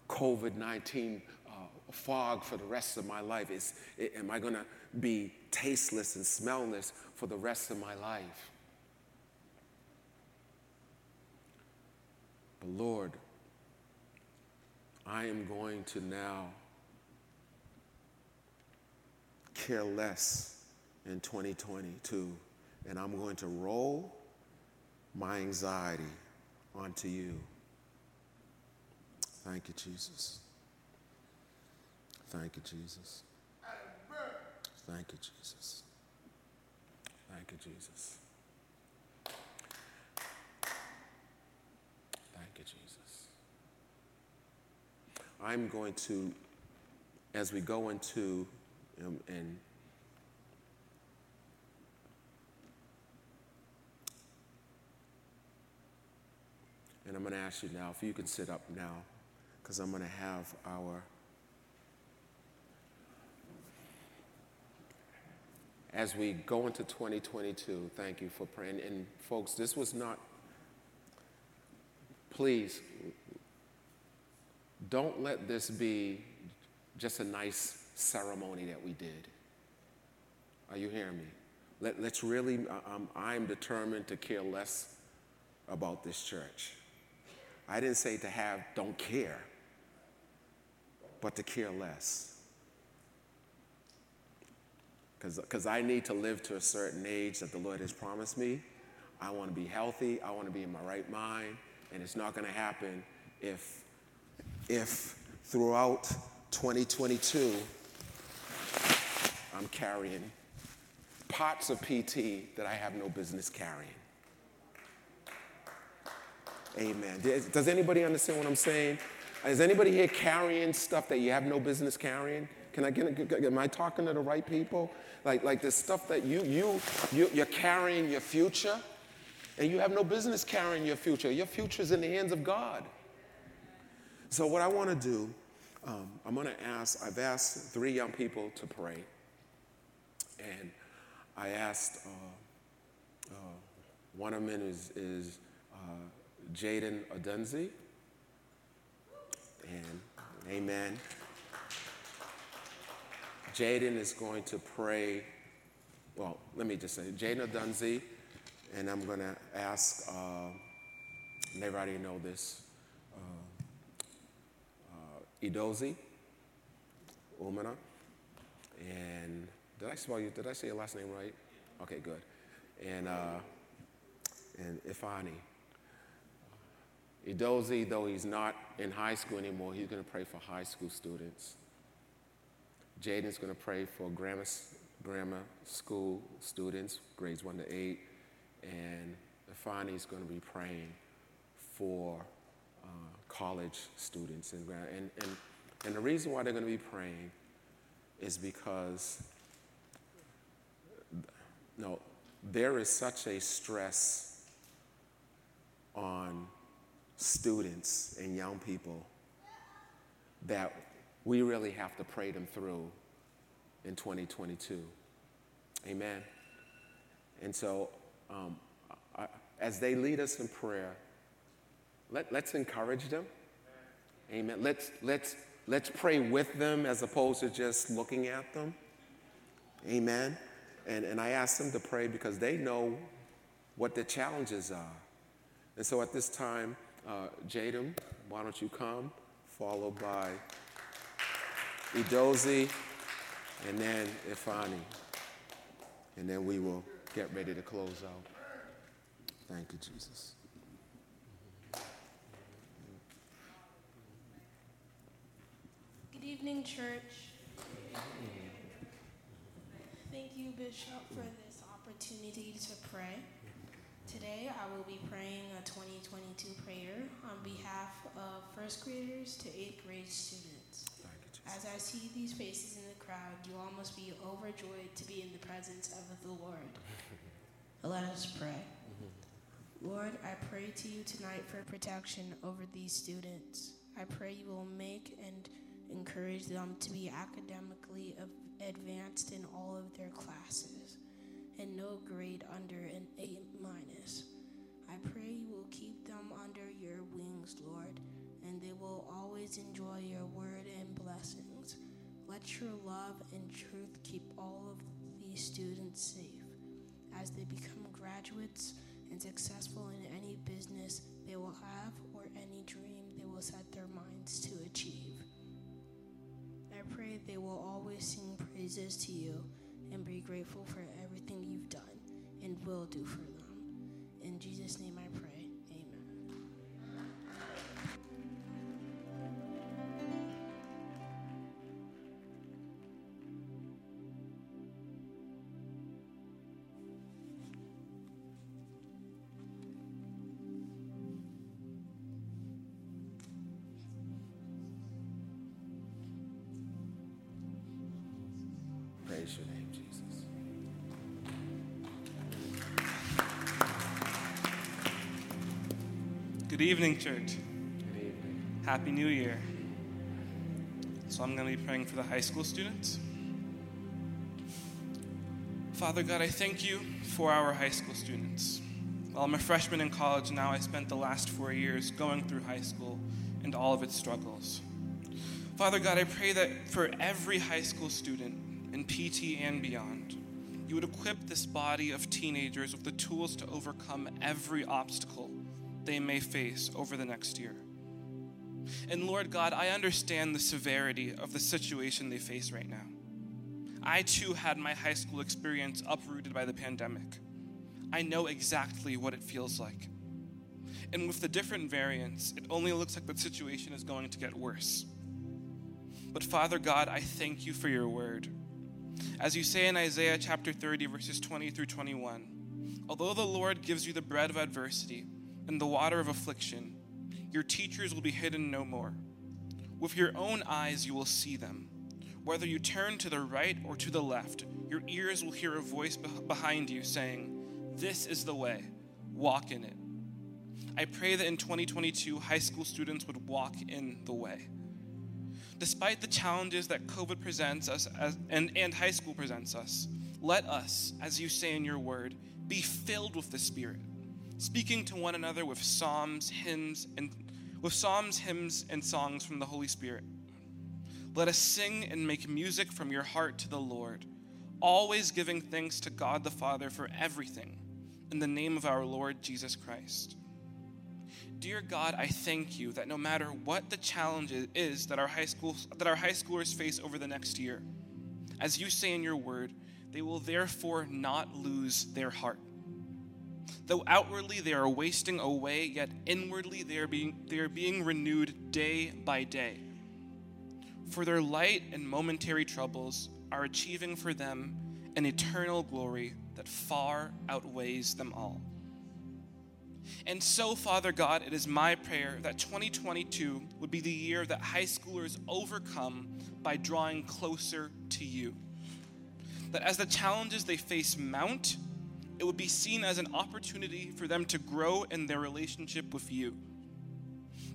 COVID 19 uh, fog for the rest of my life? Is, am I going to be tasteless and smellless for the rest of my life? But Lord, I am going to now care less in 2022, and I'm going to roll my anxiety onto you. Thank you, Jesus. Thank you, Jesus. Thank you, Jesus. Thank you, Jesus. Thank you, Jesus. I'm going to, as we go into um, and and I'm going to ask you now if you can sit up now because I'm going to have our as we go into 2022 thank you for praying. And folks this was not please don't let this be just a nice ceremony that we did. Are you hearing me? Let, us really, um, I'm determined to care less about this church. I didn't say to have, don't care, but to care less. Because I need to live to a certain age that the Lord has promised me. I want to be healthy, I want to be in my right mind, and it's not going to happen if, if throughout 2022, I'm carrying pots of PT that I have no business carrying. Amen. Does anybody understand what I'm saying? Is anybody here carrying stuff that you have no business carrying? Can I get? Am I talking to the right people? Like, like the stuff that you you you you're carrying your future, and you have no business carrying your future. Your future is in the hands of God. So what I want to do, um, I'm going to ask. I've asked three young people to pray. And I asked, uh, uh, one of them is, is uh, Jaden Adunzi. And amen. Jaden is going to pray. Well, let me just say, Jaden Adunzi, and I'm going to ask, uh, they already know this, Idozi Umana, and did I spell you? Did I say your last name right? Okay, good. And uh, and Ifani. Idozi, though he's not in high school anymore, he's going to pray for high school students. Jaden's going to pray for grammar, grammar school students, grades 1 to 8. And Ifani's going to be praying for college students. And, and, and, and the reason why they're going to be praying is because no, there is such a stress on students and young people that we really have to pray them through in 2022. Amen. And so, um, I, as they lead us in prayer, let, let's encourage them. Amen. Let's, let's, let's pray with them as opposed to just looking at them. Amen. And, and I ask them to pray because they know what the challenges are. And so at this time, uh, Jaden, why don't you come, followed by Idozi, and then Ifani. And then we will get ready to close out. Thank you, Jesus. Evening, church. Thank you, Bishop, for this opportunity to pray. Today, I will be praying a 2022 prayer on behalf of first graders to eighth grade students. As I see these faces in the crowd, you all must be overjoyed to be in the presence of the Lord. Let us pray. Lord, I pray to you tonight for protection over these students. I pray you will make and encourage them to be academically advanced in all of their classes and no grade under an A minus. I pray you will keep them under your wings, Lord, and they will always enjoy your word and blessings. Let your love and truth keep all of these students safe as they become graduates and successful in any business they will have or any dream they will set their minds to achieve. Pray they will always sing praises to you and be grateful for everything you've done and will do for them. In Jesus' name I pray. Praise your name, Jesus. Good evening, church. Good evening. Happy New Year. So, I'm going to be praying for the high school students. Father God, I thank you for our high school students. While I'm a freshman in college now, I spent the last four years going through high school and all of its struggles. Father God, I pray that for every high school student in PT and beyond, you would equip this body of teenagers with the tools to overcome every obstacle they may face over the next year. And Lord God, I understand the severity of the situation they face right now. I too had my high school experience uprooted by the pandemic. I know exactly what it feels like. And with the different variants, it only looks like the situation is going to get worse. But Father God, I thank you for your word. As you say in Isaiah chapter 30, verses 20 through 21, although the Lord gives you the bread of adversity and the water of affliction, your teachers will be hidden no more. With your own eyes you will see them. Whether you turn to the right or to the left, your ears will hear a voice behind you saying, This is the way, walk in it. I pray that in 2022, high school students would walk in the way. Despite the challenges that COVID presents us as, and, and high school presents us, let us, as you say in your word, be filled with the Spirit, speaking to one another with psalms, hymns, and with psalms, hymns, and songs from the Holy Spirit. Let us sing and make music from your heart to the Lord, always giving thanks to God the Father for everything, in the name of our Lord Jesus Christ. Dear God, I thank you that no matter what the challenge is that our high school that our high schoolers face over the next year, as you say in your word, they will therefore not lose their heart. Though outwardly they are wasting away, yet inwardly they are being, they are being renewed day by day. For their light and momentary troubles are achieving for them an eternal glory that far outweighs them all. And so, Father God, it is my prayer that 2022 would be the year that high schoolers overcome by drawing closer to you. That as the challenges they face mount, it would be seen as an opportunity for them to grow in their relationship with you.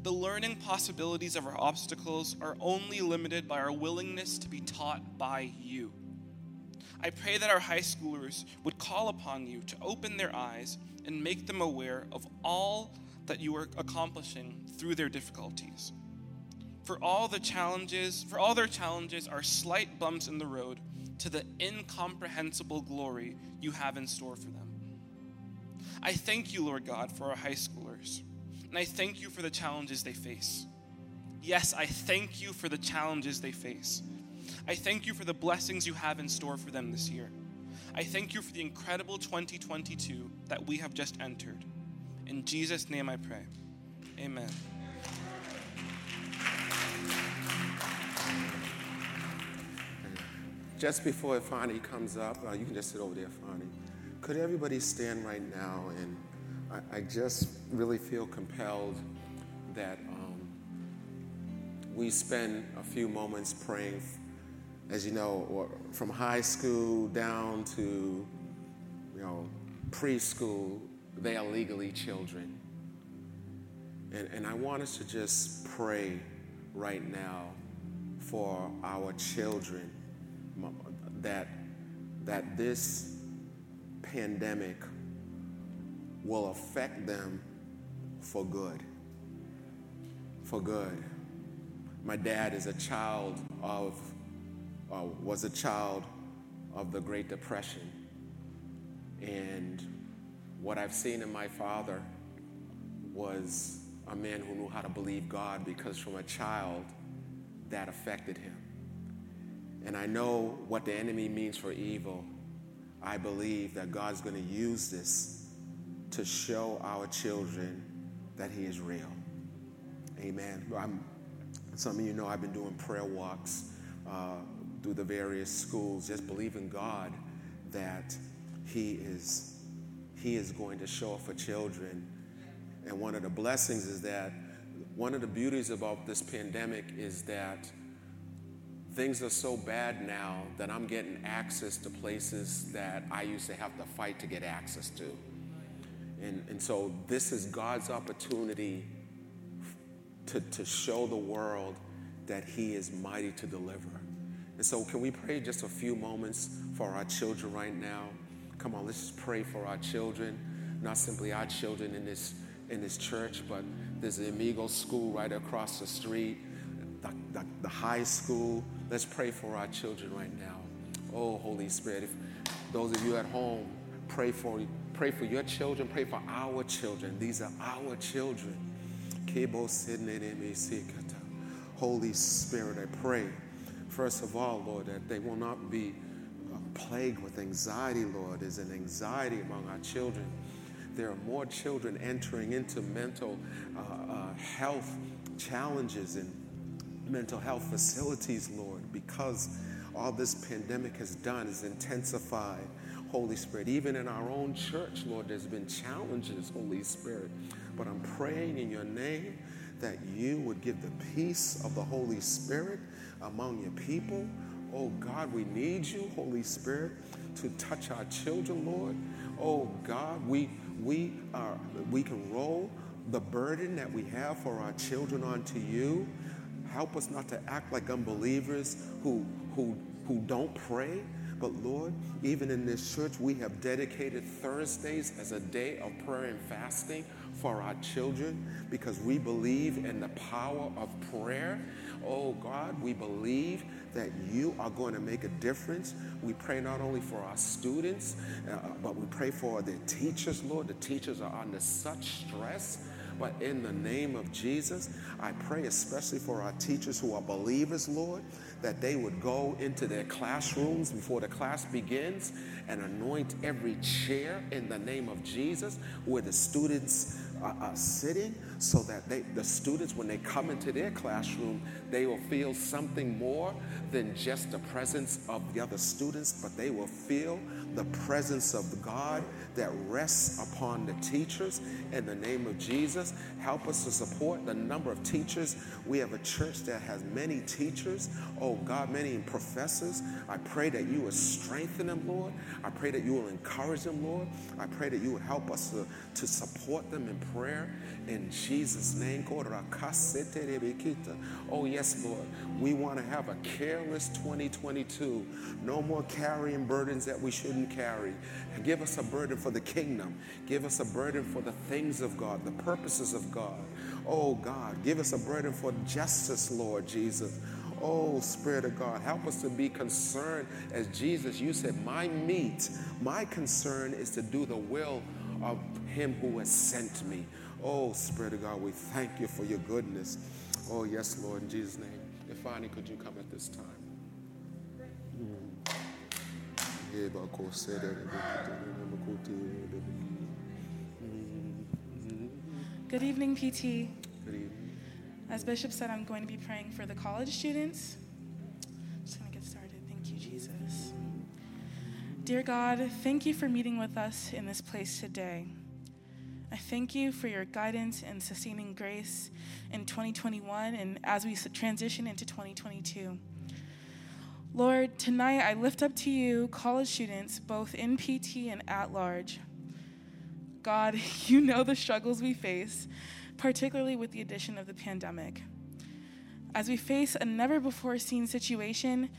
The learning possibilities of our obstacles are only limited by our willingness to be taught by you. I pray that our high schoolers would call upon you to open their eyes and make them aware of all that you are accomplishing through their difficulties. For all the challenges, for all their challenges are slight bumps in the road to the incomprehensible glory you have in store for them. I thank you, Lord God, for our high schoolers. And I thank you for the challenges they face. Yes, I thank you for the challenges they face. I thank you for the blessings you have in store for them this year. I thank you for the incredible 2022 that we have just entered. In Jesus' name I pray. Amen. Just before Fani comes up, uh, you can just sit over there, Fani. Could everybody stand right now? And I, I just really feel compelled that um, we spend a few moments praying, as you know, from high school down to, you know, preschool, they are legally children. And, and I want us to just pray right now for our children that, that this pandemic will affect them for good. For good. My dad is a child of, uh, was a child of the Great Depression. And what I've seen in my father was a man who knew how to believe God because from a child that affected him. And I know what the enemy means for evil. I believe that God's going to use this to show our children that He is real. Amen. I'm, some of you know I've been doing prayer walks uh, through the various schools, just believe in God that He is He is going to show up for children. And one of the blessings is that one of the beauties about this pandemic is that things are so bad now that I'm getting access to places that I used to have to fight to get access to. And, and so this is God's opportunity to, to show the world that He is mighty to deliver. And so, can we pray just a few moments for our children right now? Come on, let's just pray for our children, not simply our children in this, in this church, but there's the Amigo School right across the street, the, the, the high school, Let's pray for our children right now. Oh, Holy Spirit, if those of you at home, pray for pray for your children, pray for our children. These are our children. Holy Spirit, I pray, first of all, Lord, that they will not be uh, plagued with anxiety, Lord. There's an anxiety among our children. There are more children entering into mental uh, uh, health challenges and mental health facilities, Lord, because all this pandemic has done is intensified, Holy Spirit. Even in our own church, Lord, there's been challenges, Holy Spirit. But I'm praying in your name that you would give the peace of the Holy Spirit among your people. Oh God, we need you, Holy Spirit, to touch our children, Lord. Oh God, we we are we can roll the burden that we have for our children onto you. Help us not to act like unbelievers who, who, who don't pray. But Lord, even in this church, we have dedicated Thursdays as a day of prayer and fasting for our children because we believe in the power of prayer. Oh God, we believe that you are going to make a difference. We pray not only for our students, uh, but we pray for the teachers, Lord. The teachers are under such stress. But in the name of Jesus, I pray especially for our teachers who are believers, Lord, that they would go into their classrooms before the class begins and anoint every chair in the name of Jesus where the students are, sitting so that they, the students, when they come into their classroom, they will feel something more than just the presence of the other students, but they will feel the presence of God that rests upon the teachers in the name of Jesus. Help us to support the number of teachers. We have a church that has many teachers. Oh God, many professors. I pray that you will strengthen them, Lord. I pray that you will encourage them, Lord. I pray that you will help us to, to support them in prayer in Jesus' name. Oh, yes, Lord. We want to have a careless 2022. No more carrying burdens that we shouldn't carry. Give us a burden for the kingdom. Give us a burden for the things of God, the purposes of God. Oh, God, give us a burden for justice, Lord Jesus. Oh, Spirit of God, help us to be concerned as Jesus, you said, My meat, my concern is to do the will of Him who has sent me. Oh, Spirit of God, we thank you for your goodness. Oh, yes, Lord, in Jesus' name. If Ifani, could you come at this time? Good evening, PT. Good evening. As Bishop said, I'm going to be praying for the college students. Dear God, thank you for meeting with us in this place today. I thank you for your guidance and sustaining grace in 2021 and as we transition into 2022. Lord, tonight I lift up to you college students, both in PT and at large. God, [LAUGHS] you know the struggles we face, particularly with the addition of the pandemic. As we face a never before seen situation,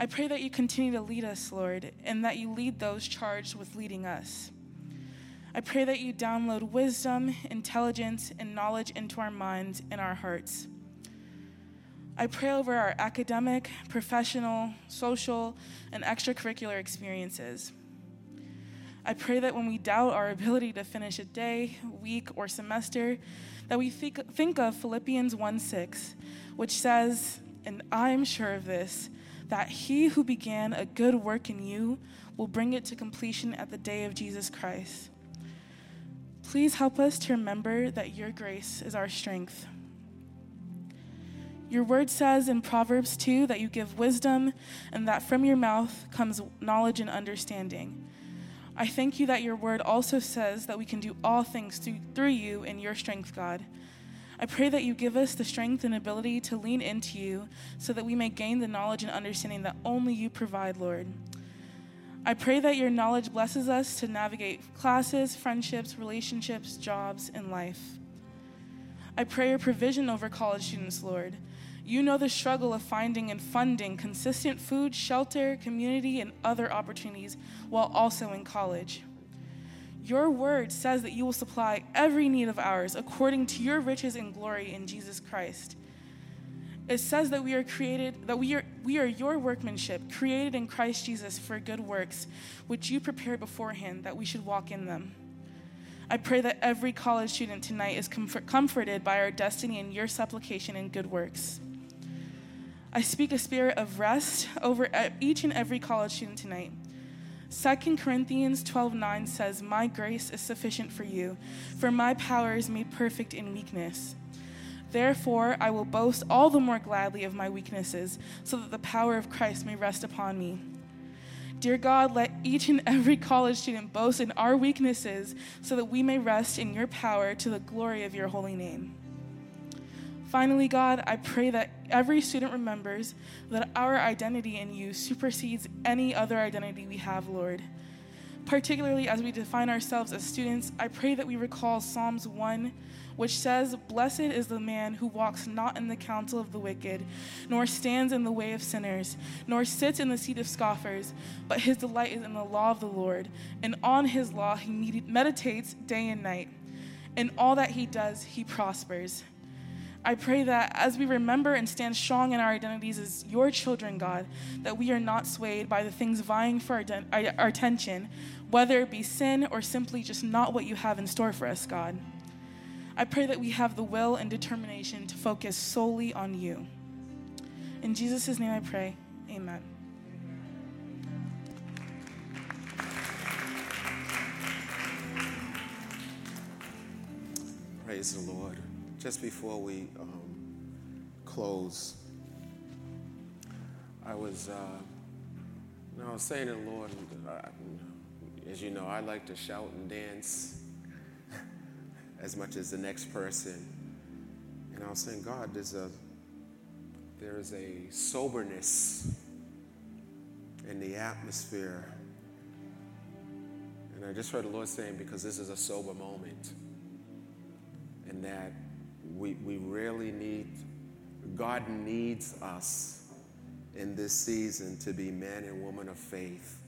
I pray that you continue to lead us, Lord, and that you lead those charged with leading us. I pray that you download wisdom, intelligence, and knowledge into our minds and our hearts. I pray over our academic, professional, social, and extracurricular experiences. I pray that when we doubt our ability to finish a day, week, or semester, that we think, think of Philippians 1 6, which says, And I am sure of this, that he who began a good work in you will bring it to completion at the day of Jesus Christ. Please help us to remember that your grace is our strength. Your word says in Proverbs 2 that you give wisdom and that from your mouth comes knowledge and understanding. I thank you that your word also says that we can do all things through, you in your strength, God. I pray that you give us the strength and ability to lean into you so that we may gain the knowledge and understanding that only you provide, Lord. I pray that your knowledge blesses us to navigate classes, friendships, relationships, jobs, and life. I pray your provision over college students, Lord. You know the struggle of finding and funding consistent food, shelter, community, and other opportunities while also in college. Your word says that you will supply every need of ours according to your riches and glory in Jesus Christ. It says that we are created, that we are, we are your workmanship, created in Christ Jesus for good works, which you prepared beforehand that we should walk in them. I pray that every college student tonight is comfort, comforted by our destiny and your supplication and good works. I speak a spirit of rest over each and every college student tonight. 2 Corinthians 12:9 says, "My grace is sufficient for you, for my power is made perfect in weakness." Therefore, I will boast all the more gladly of my weaknesses, so that the power of Christ may rest upon me. Dear God, let each and every college student boast in our weaknesses, so that we may rest in your power to the glory of your holy name. Finally, God, I pray that every student remembers that our identity in you supersedes any other identity we have, Lord. Particularly as we define ourselves as students, I pray that we recall Psalms 1, which says, Blessed is the man who walks not in the counsel of the wicked, nor stands in the way of sinners, nor sits in the seat of scoffers, but his delight is in the law of the Lord, and on his law he meditates day and night. In all that he does, he prospers. I pray that as we remember and stand strong in our identities as your children, God, that we are not swayed by the things vying for our, de- our, attention, whether it be sin or simply just not what you have in store for us, God. I pray that we have the will and determination to focus solely on you. In Jesus' name I pray. Amen. Praise the Lord just before we um, close, I was, uh, you know, I was saying to the Lord, uh, as you know, I like to shout and dance [LAUGHS] as much as the next person. And I was saying, God, there's a there is a soberness in the atmosphere. And I just heard the Lord saying, because this is a sober moment. And that we, we really need, God needs us in this season to be men and women of faith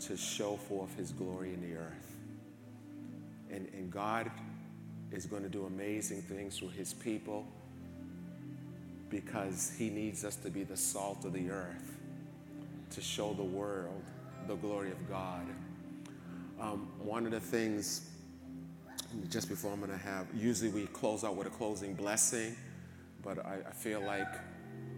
to show forth his glory in the earth. And, and God is going to do amazing things through his people because he needs us to be the salt of the earth to show the world the glory of God. Um, one of the things, just before I'm going to have, usually we close out with a closing blessing, but I, I feel like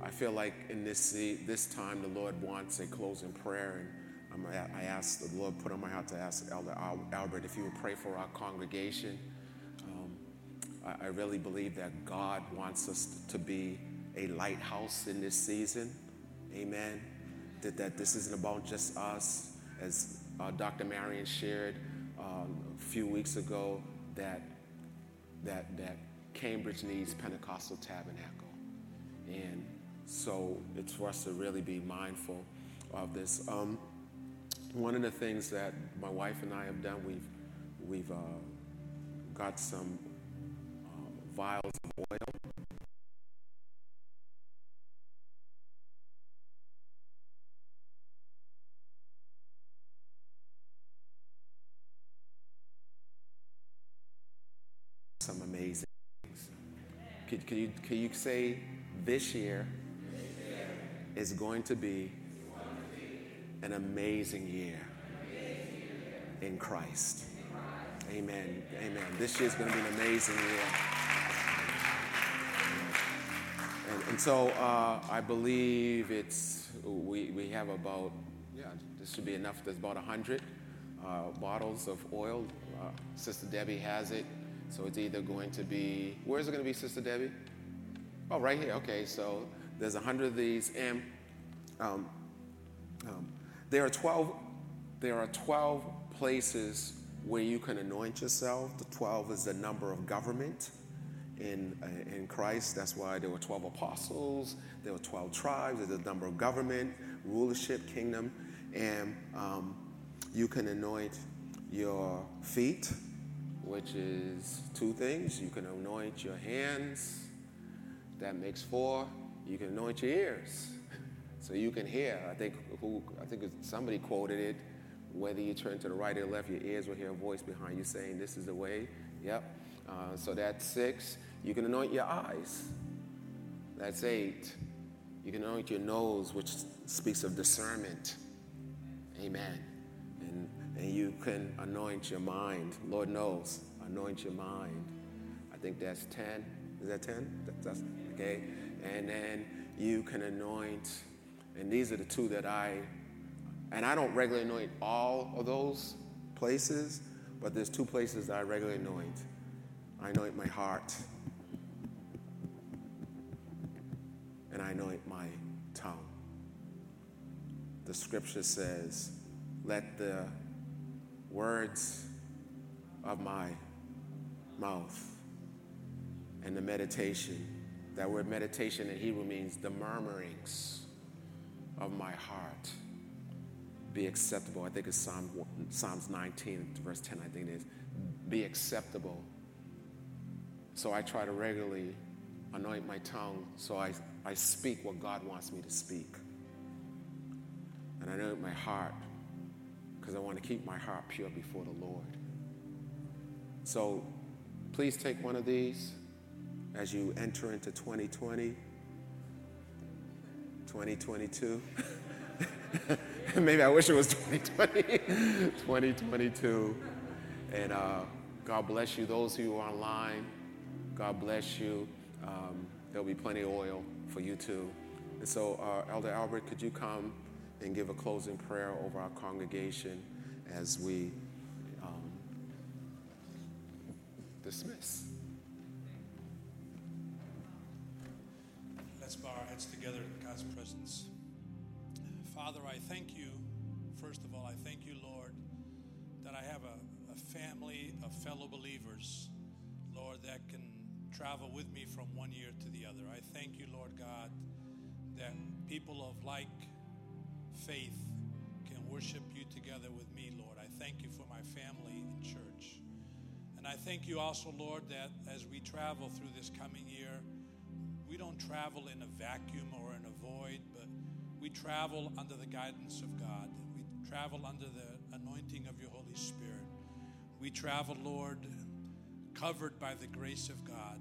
I feel like in this this time the Lord wants a closing prayer, and I'm, I asked the Lord put on my heart to ask Elder Albert if he would pray for our congregation. Um, I, I really believe that God wants us to be a lighthouse in this season. Amen. That, that this isn't about just us, as uh, Dr. Marion shared um, a few weeks ago, that, that, that Cambridge needs Pentecostal Tabernacle. And so it's for us to really be mindful of this. Um, one of the things that my wife and I have done, we've, we've uh, got some um, vials of oil Can, you, can you say this year is going to be an amazing year in Christ? Amen. Amen. This year is going to be an amazing year. And, and so uh, I believe it's, we, we have about, yeah, this should be enough. There's about 100 uh, bottles of oil. Uh, Sister Debbie has it. So it's either going to be, where's it going to be, Sister Debbie? Oh, right here. Okay, so there's a hundred of these, and um, um, there are twelve. There are twelve places where you can anoint yourself. The twelve is the number of government in uh, in Christ. That's why there were twelve apostles. There were twelve tribes. There's a number of government, rulership, kingdom, and um, you can anoint your feet which is two things. You can anoint your hands, that makes four. You can anoint your ears, so you can hear. I think who I think somebody quoted it. Whether you turn to the right or left, your ears will hear a voice behind you saying, "This is the way." Yep. Uh, so that's six. You can anoint your eyes. That's eight. You can anoint your nose, which speaks of discernment. Amen. And you can anoint your mind. Lord knows, anoint your mind. I think that's 10. Is that 10? That's, okay. And then you can anoint, and these are the two that I, and I don't regularly anoint all of those places, but there's two places that I regularly anoint. I anoint my heart, and I anoint my tongue. The scripture says, let the words of my mouth and the meditation. That word meditation in Hebrew means the murmurings of my heart be acceptable. I think it's Psalm, Psalms 19, verse 10, I think it is. Be acceptable. So I try to regularly anoint my tongue so I, I speak what God wants me to speak. And I anoint my heart because I want to keep my heart pure before the Lord. So please take one of these as you enter into 2020, 2022. [LAUGHS] Maybe I wish it was 2020, 2022. [LAUGHS] And uh, God bless you. Those who are online, God bless you. Um, there'll be plenty of oil for you too. And so, uh, Elder Albert, could you come? And give a closing prayer over our congregation as we um, dismiss. Let's bow our heads together in God's presence. Father, I thank you. First of all, I thank you, Lord, that I have a, a family of fellow believers, Lord, that can travel with me from one year to the other. I thank you, Lord God, that people of like faith can worship you together with me, Lord. I thank you for my family and church. And I thank you also, Lord, that as we travel through this coming year, we don't travel in a vacuum or in a void, but we travel under the guidance of God. We travel under the anointing of your Holy Spirit. We travel, Lord, covered by the grace of God.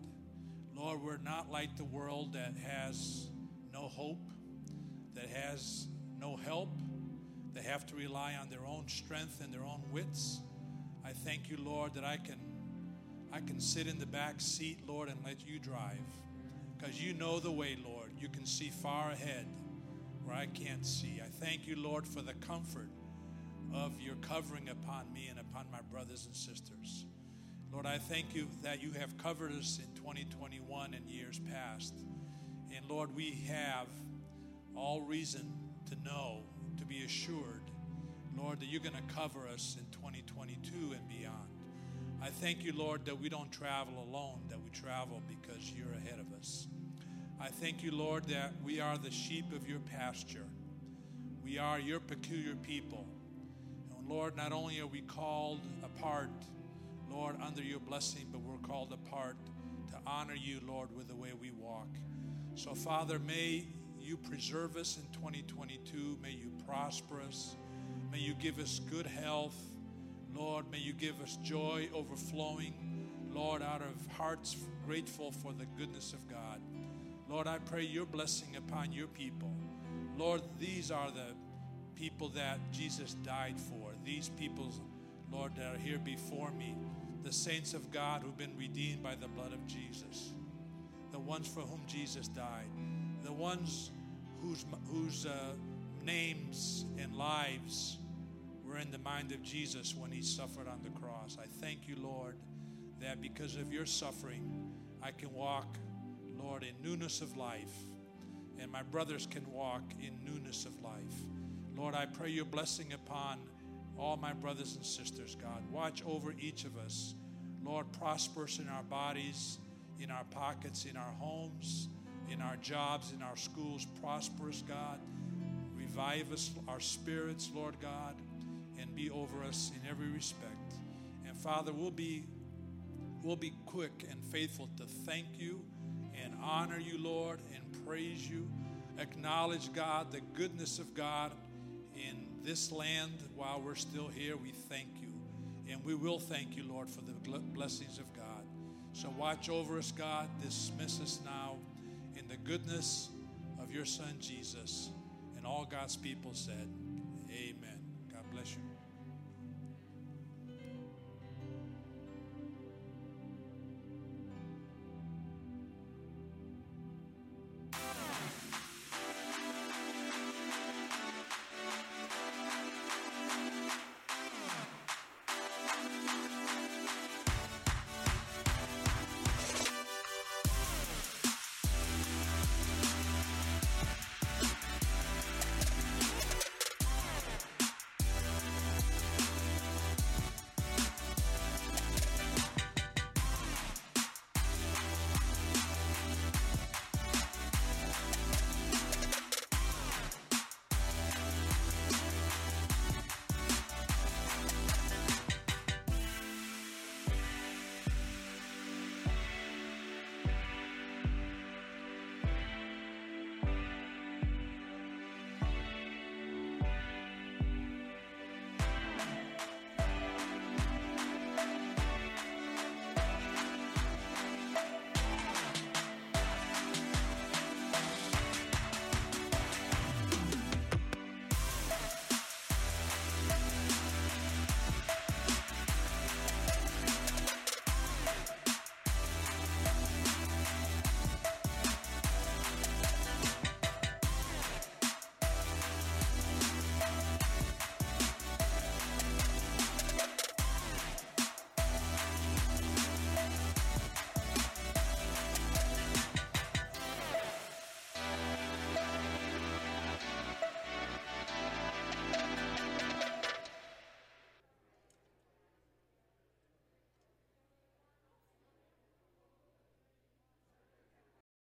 Lord, we're not like the world that has no hope, that has no help. They have to rely on their own strength and their own wits. I thank you, Lord, that I can I can sit in the back seat, Lord, and let you drive. Because you know the way, Lord. You can see far ahead where I can't see. I thank you, Lord, for the comfort of your covering upon me and upon my brothers and sisters. Lord, I thank you that you have covered us in 2021 and years past. And Lord, we have all reason to know, to be assured, Lord, that you're going to cover us in 2022 and beyond. I thank you, Lord, that we don't travel alone, that we travel because you're ahead of us. I thank you, Lord, that we are the sheep of your pasture. We are your peculiar people. And Lord, not only are we called apart, Lord, under your blessing, but we're called apart to honor you, Lord, with the way we walk. So, Father, may you preserve us in 2022. May you prosper us. May you give us good health. Lord, may you give us joy overflowing. Lord, out of hearts grateful for the goodness of God. Lord, I pray your blessing upon your people. Lord, these are the people that Jesus died for. These people, Lord, that are here before me, the saints of God who've been redeemed by the blood of Jesus, the ones for whom Jesus died, the ones whose, whose uh, names and lives were in the mind of Jesus when he suffered on the cross. I thank you, Lord, that because of your suffering, I can walk, Lord, in newness of life, and my brothers can walk in newness of life. Lord, I pray your blessing upon all my brothers and sisters, God. Watch over each of us. Lord, prosper us in our bodies, in our pockets, in our homes, in our jobs, in our schools. Prosper us, God. Revive us, our spirits, Lord God and be over us in every respect. And Father, we'll be we'll be quick and faithful to thank you and honor you, Lord, and praise you. Acknowledge, God, the goodness of God in this land while we're still here. We thank you. And we will thank you, Lord, for the blessings of God. So watch over us, God. Dismiss us now in the goodness of your Son, Jesus. And all God's people said, Amen.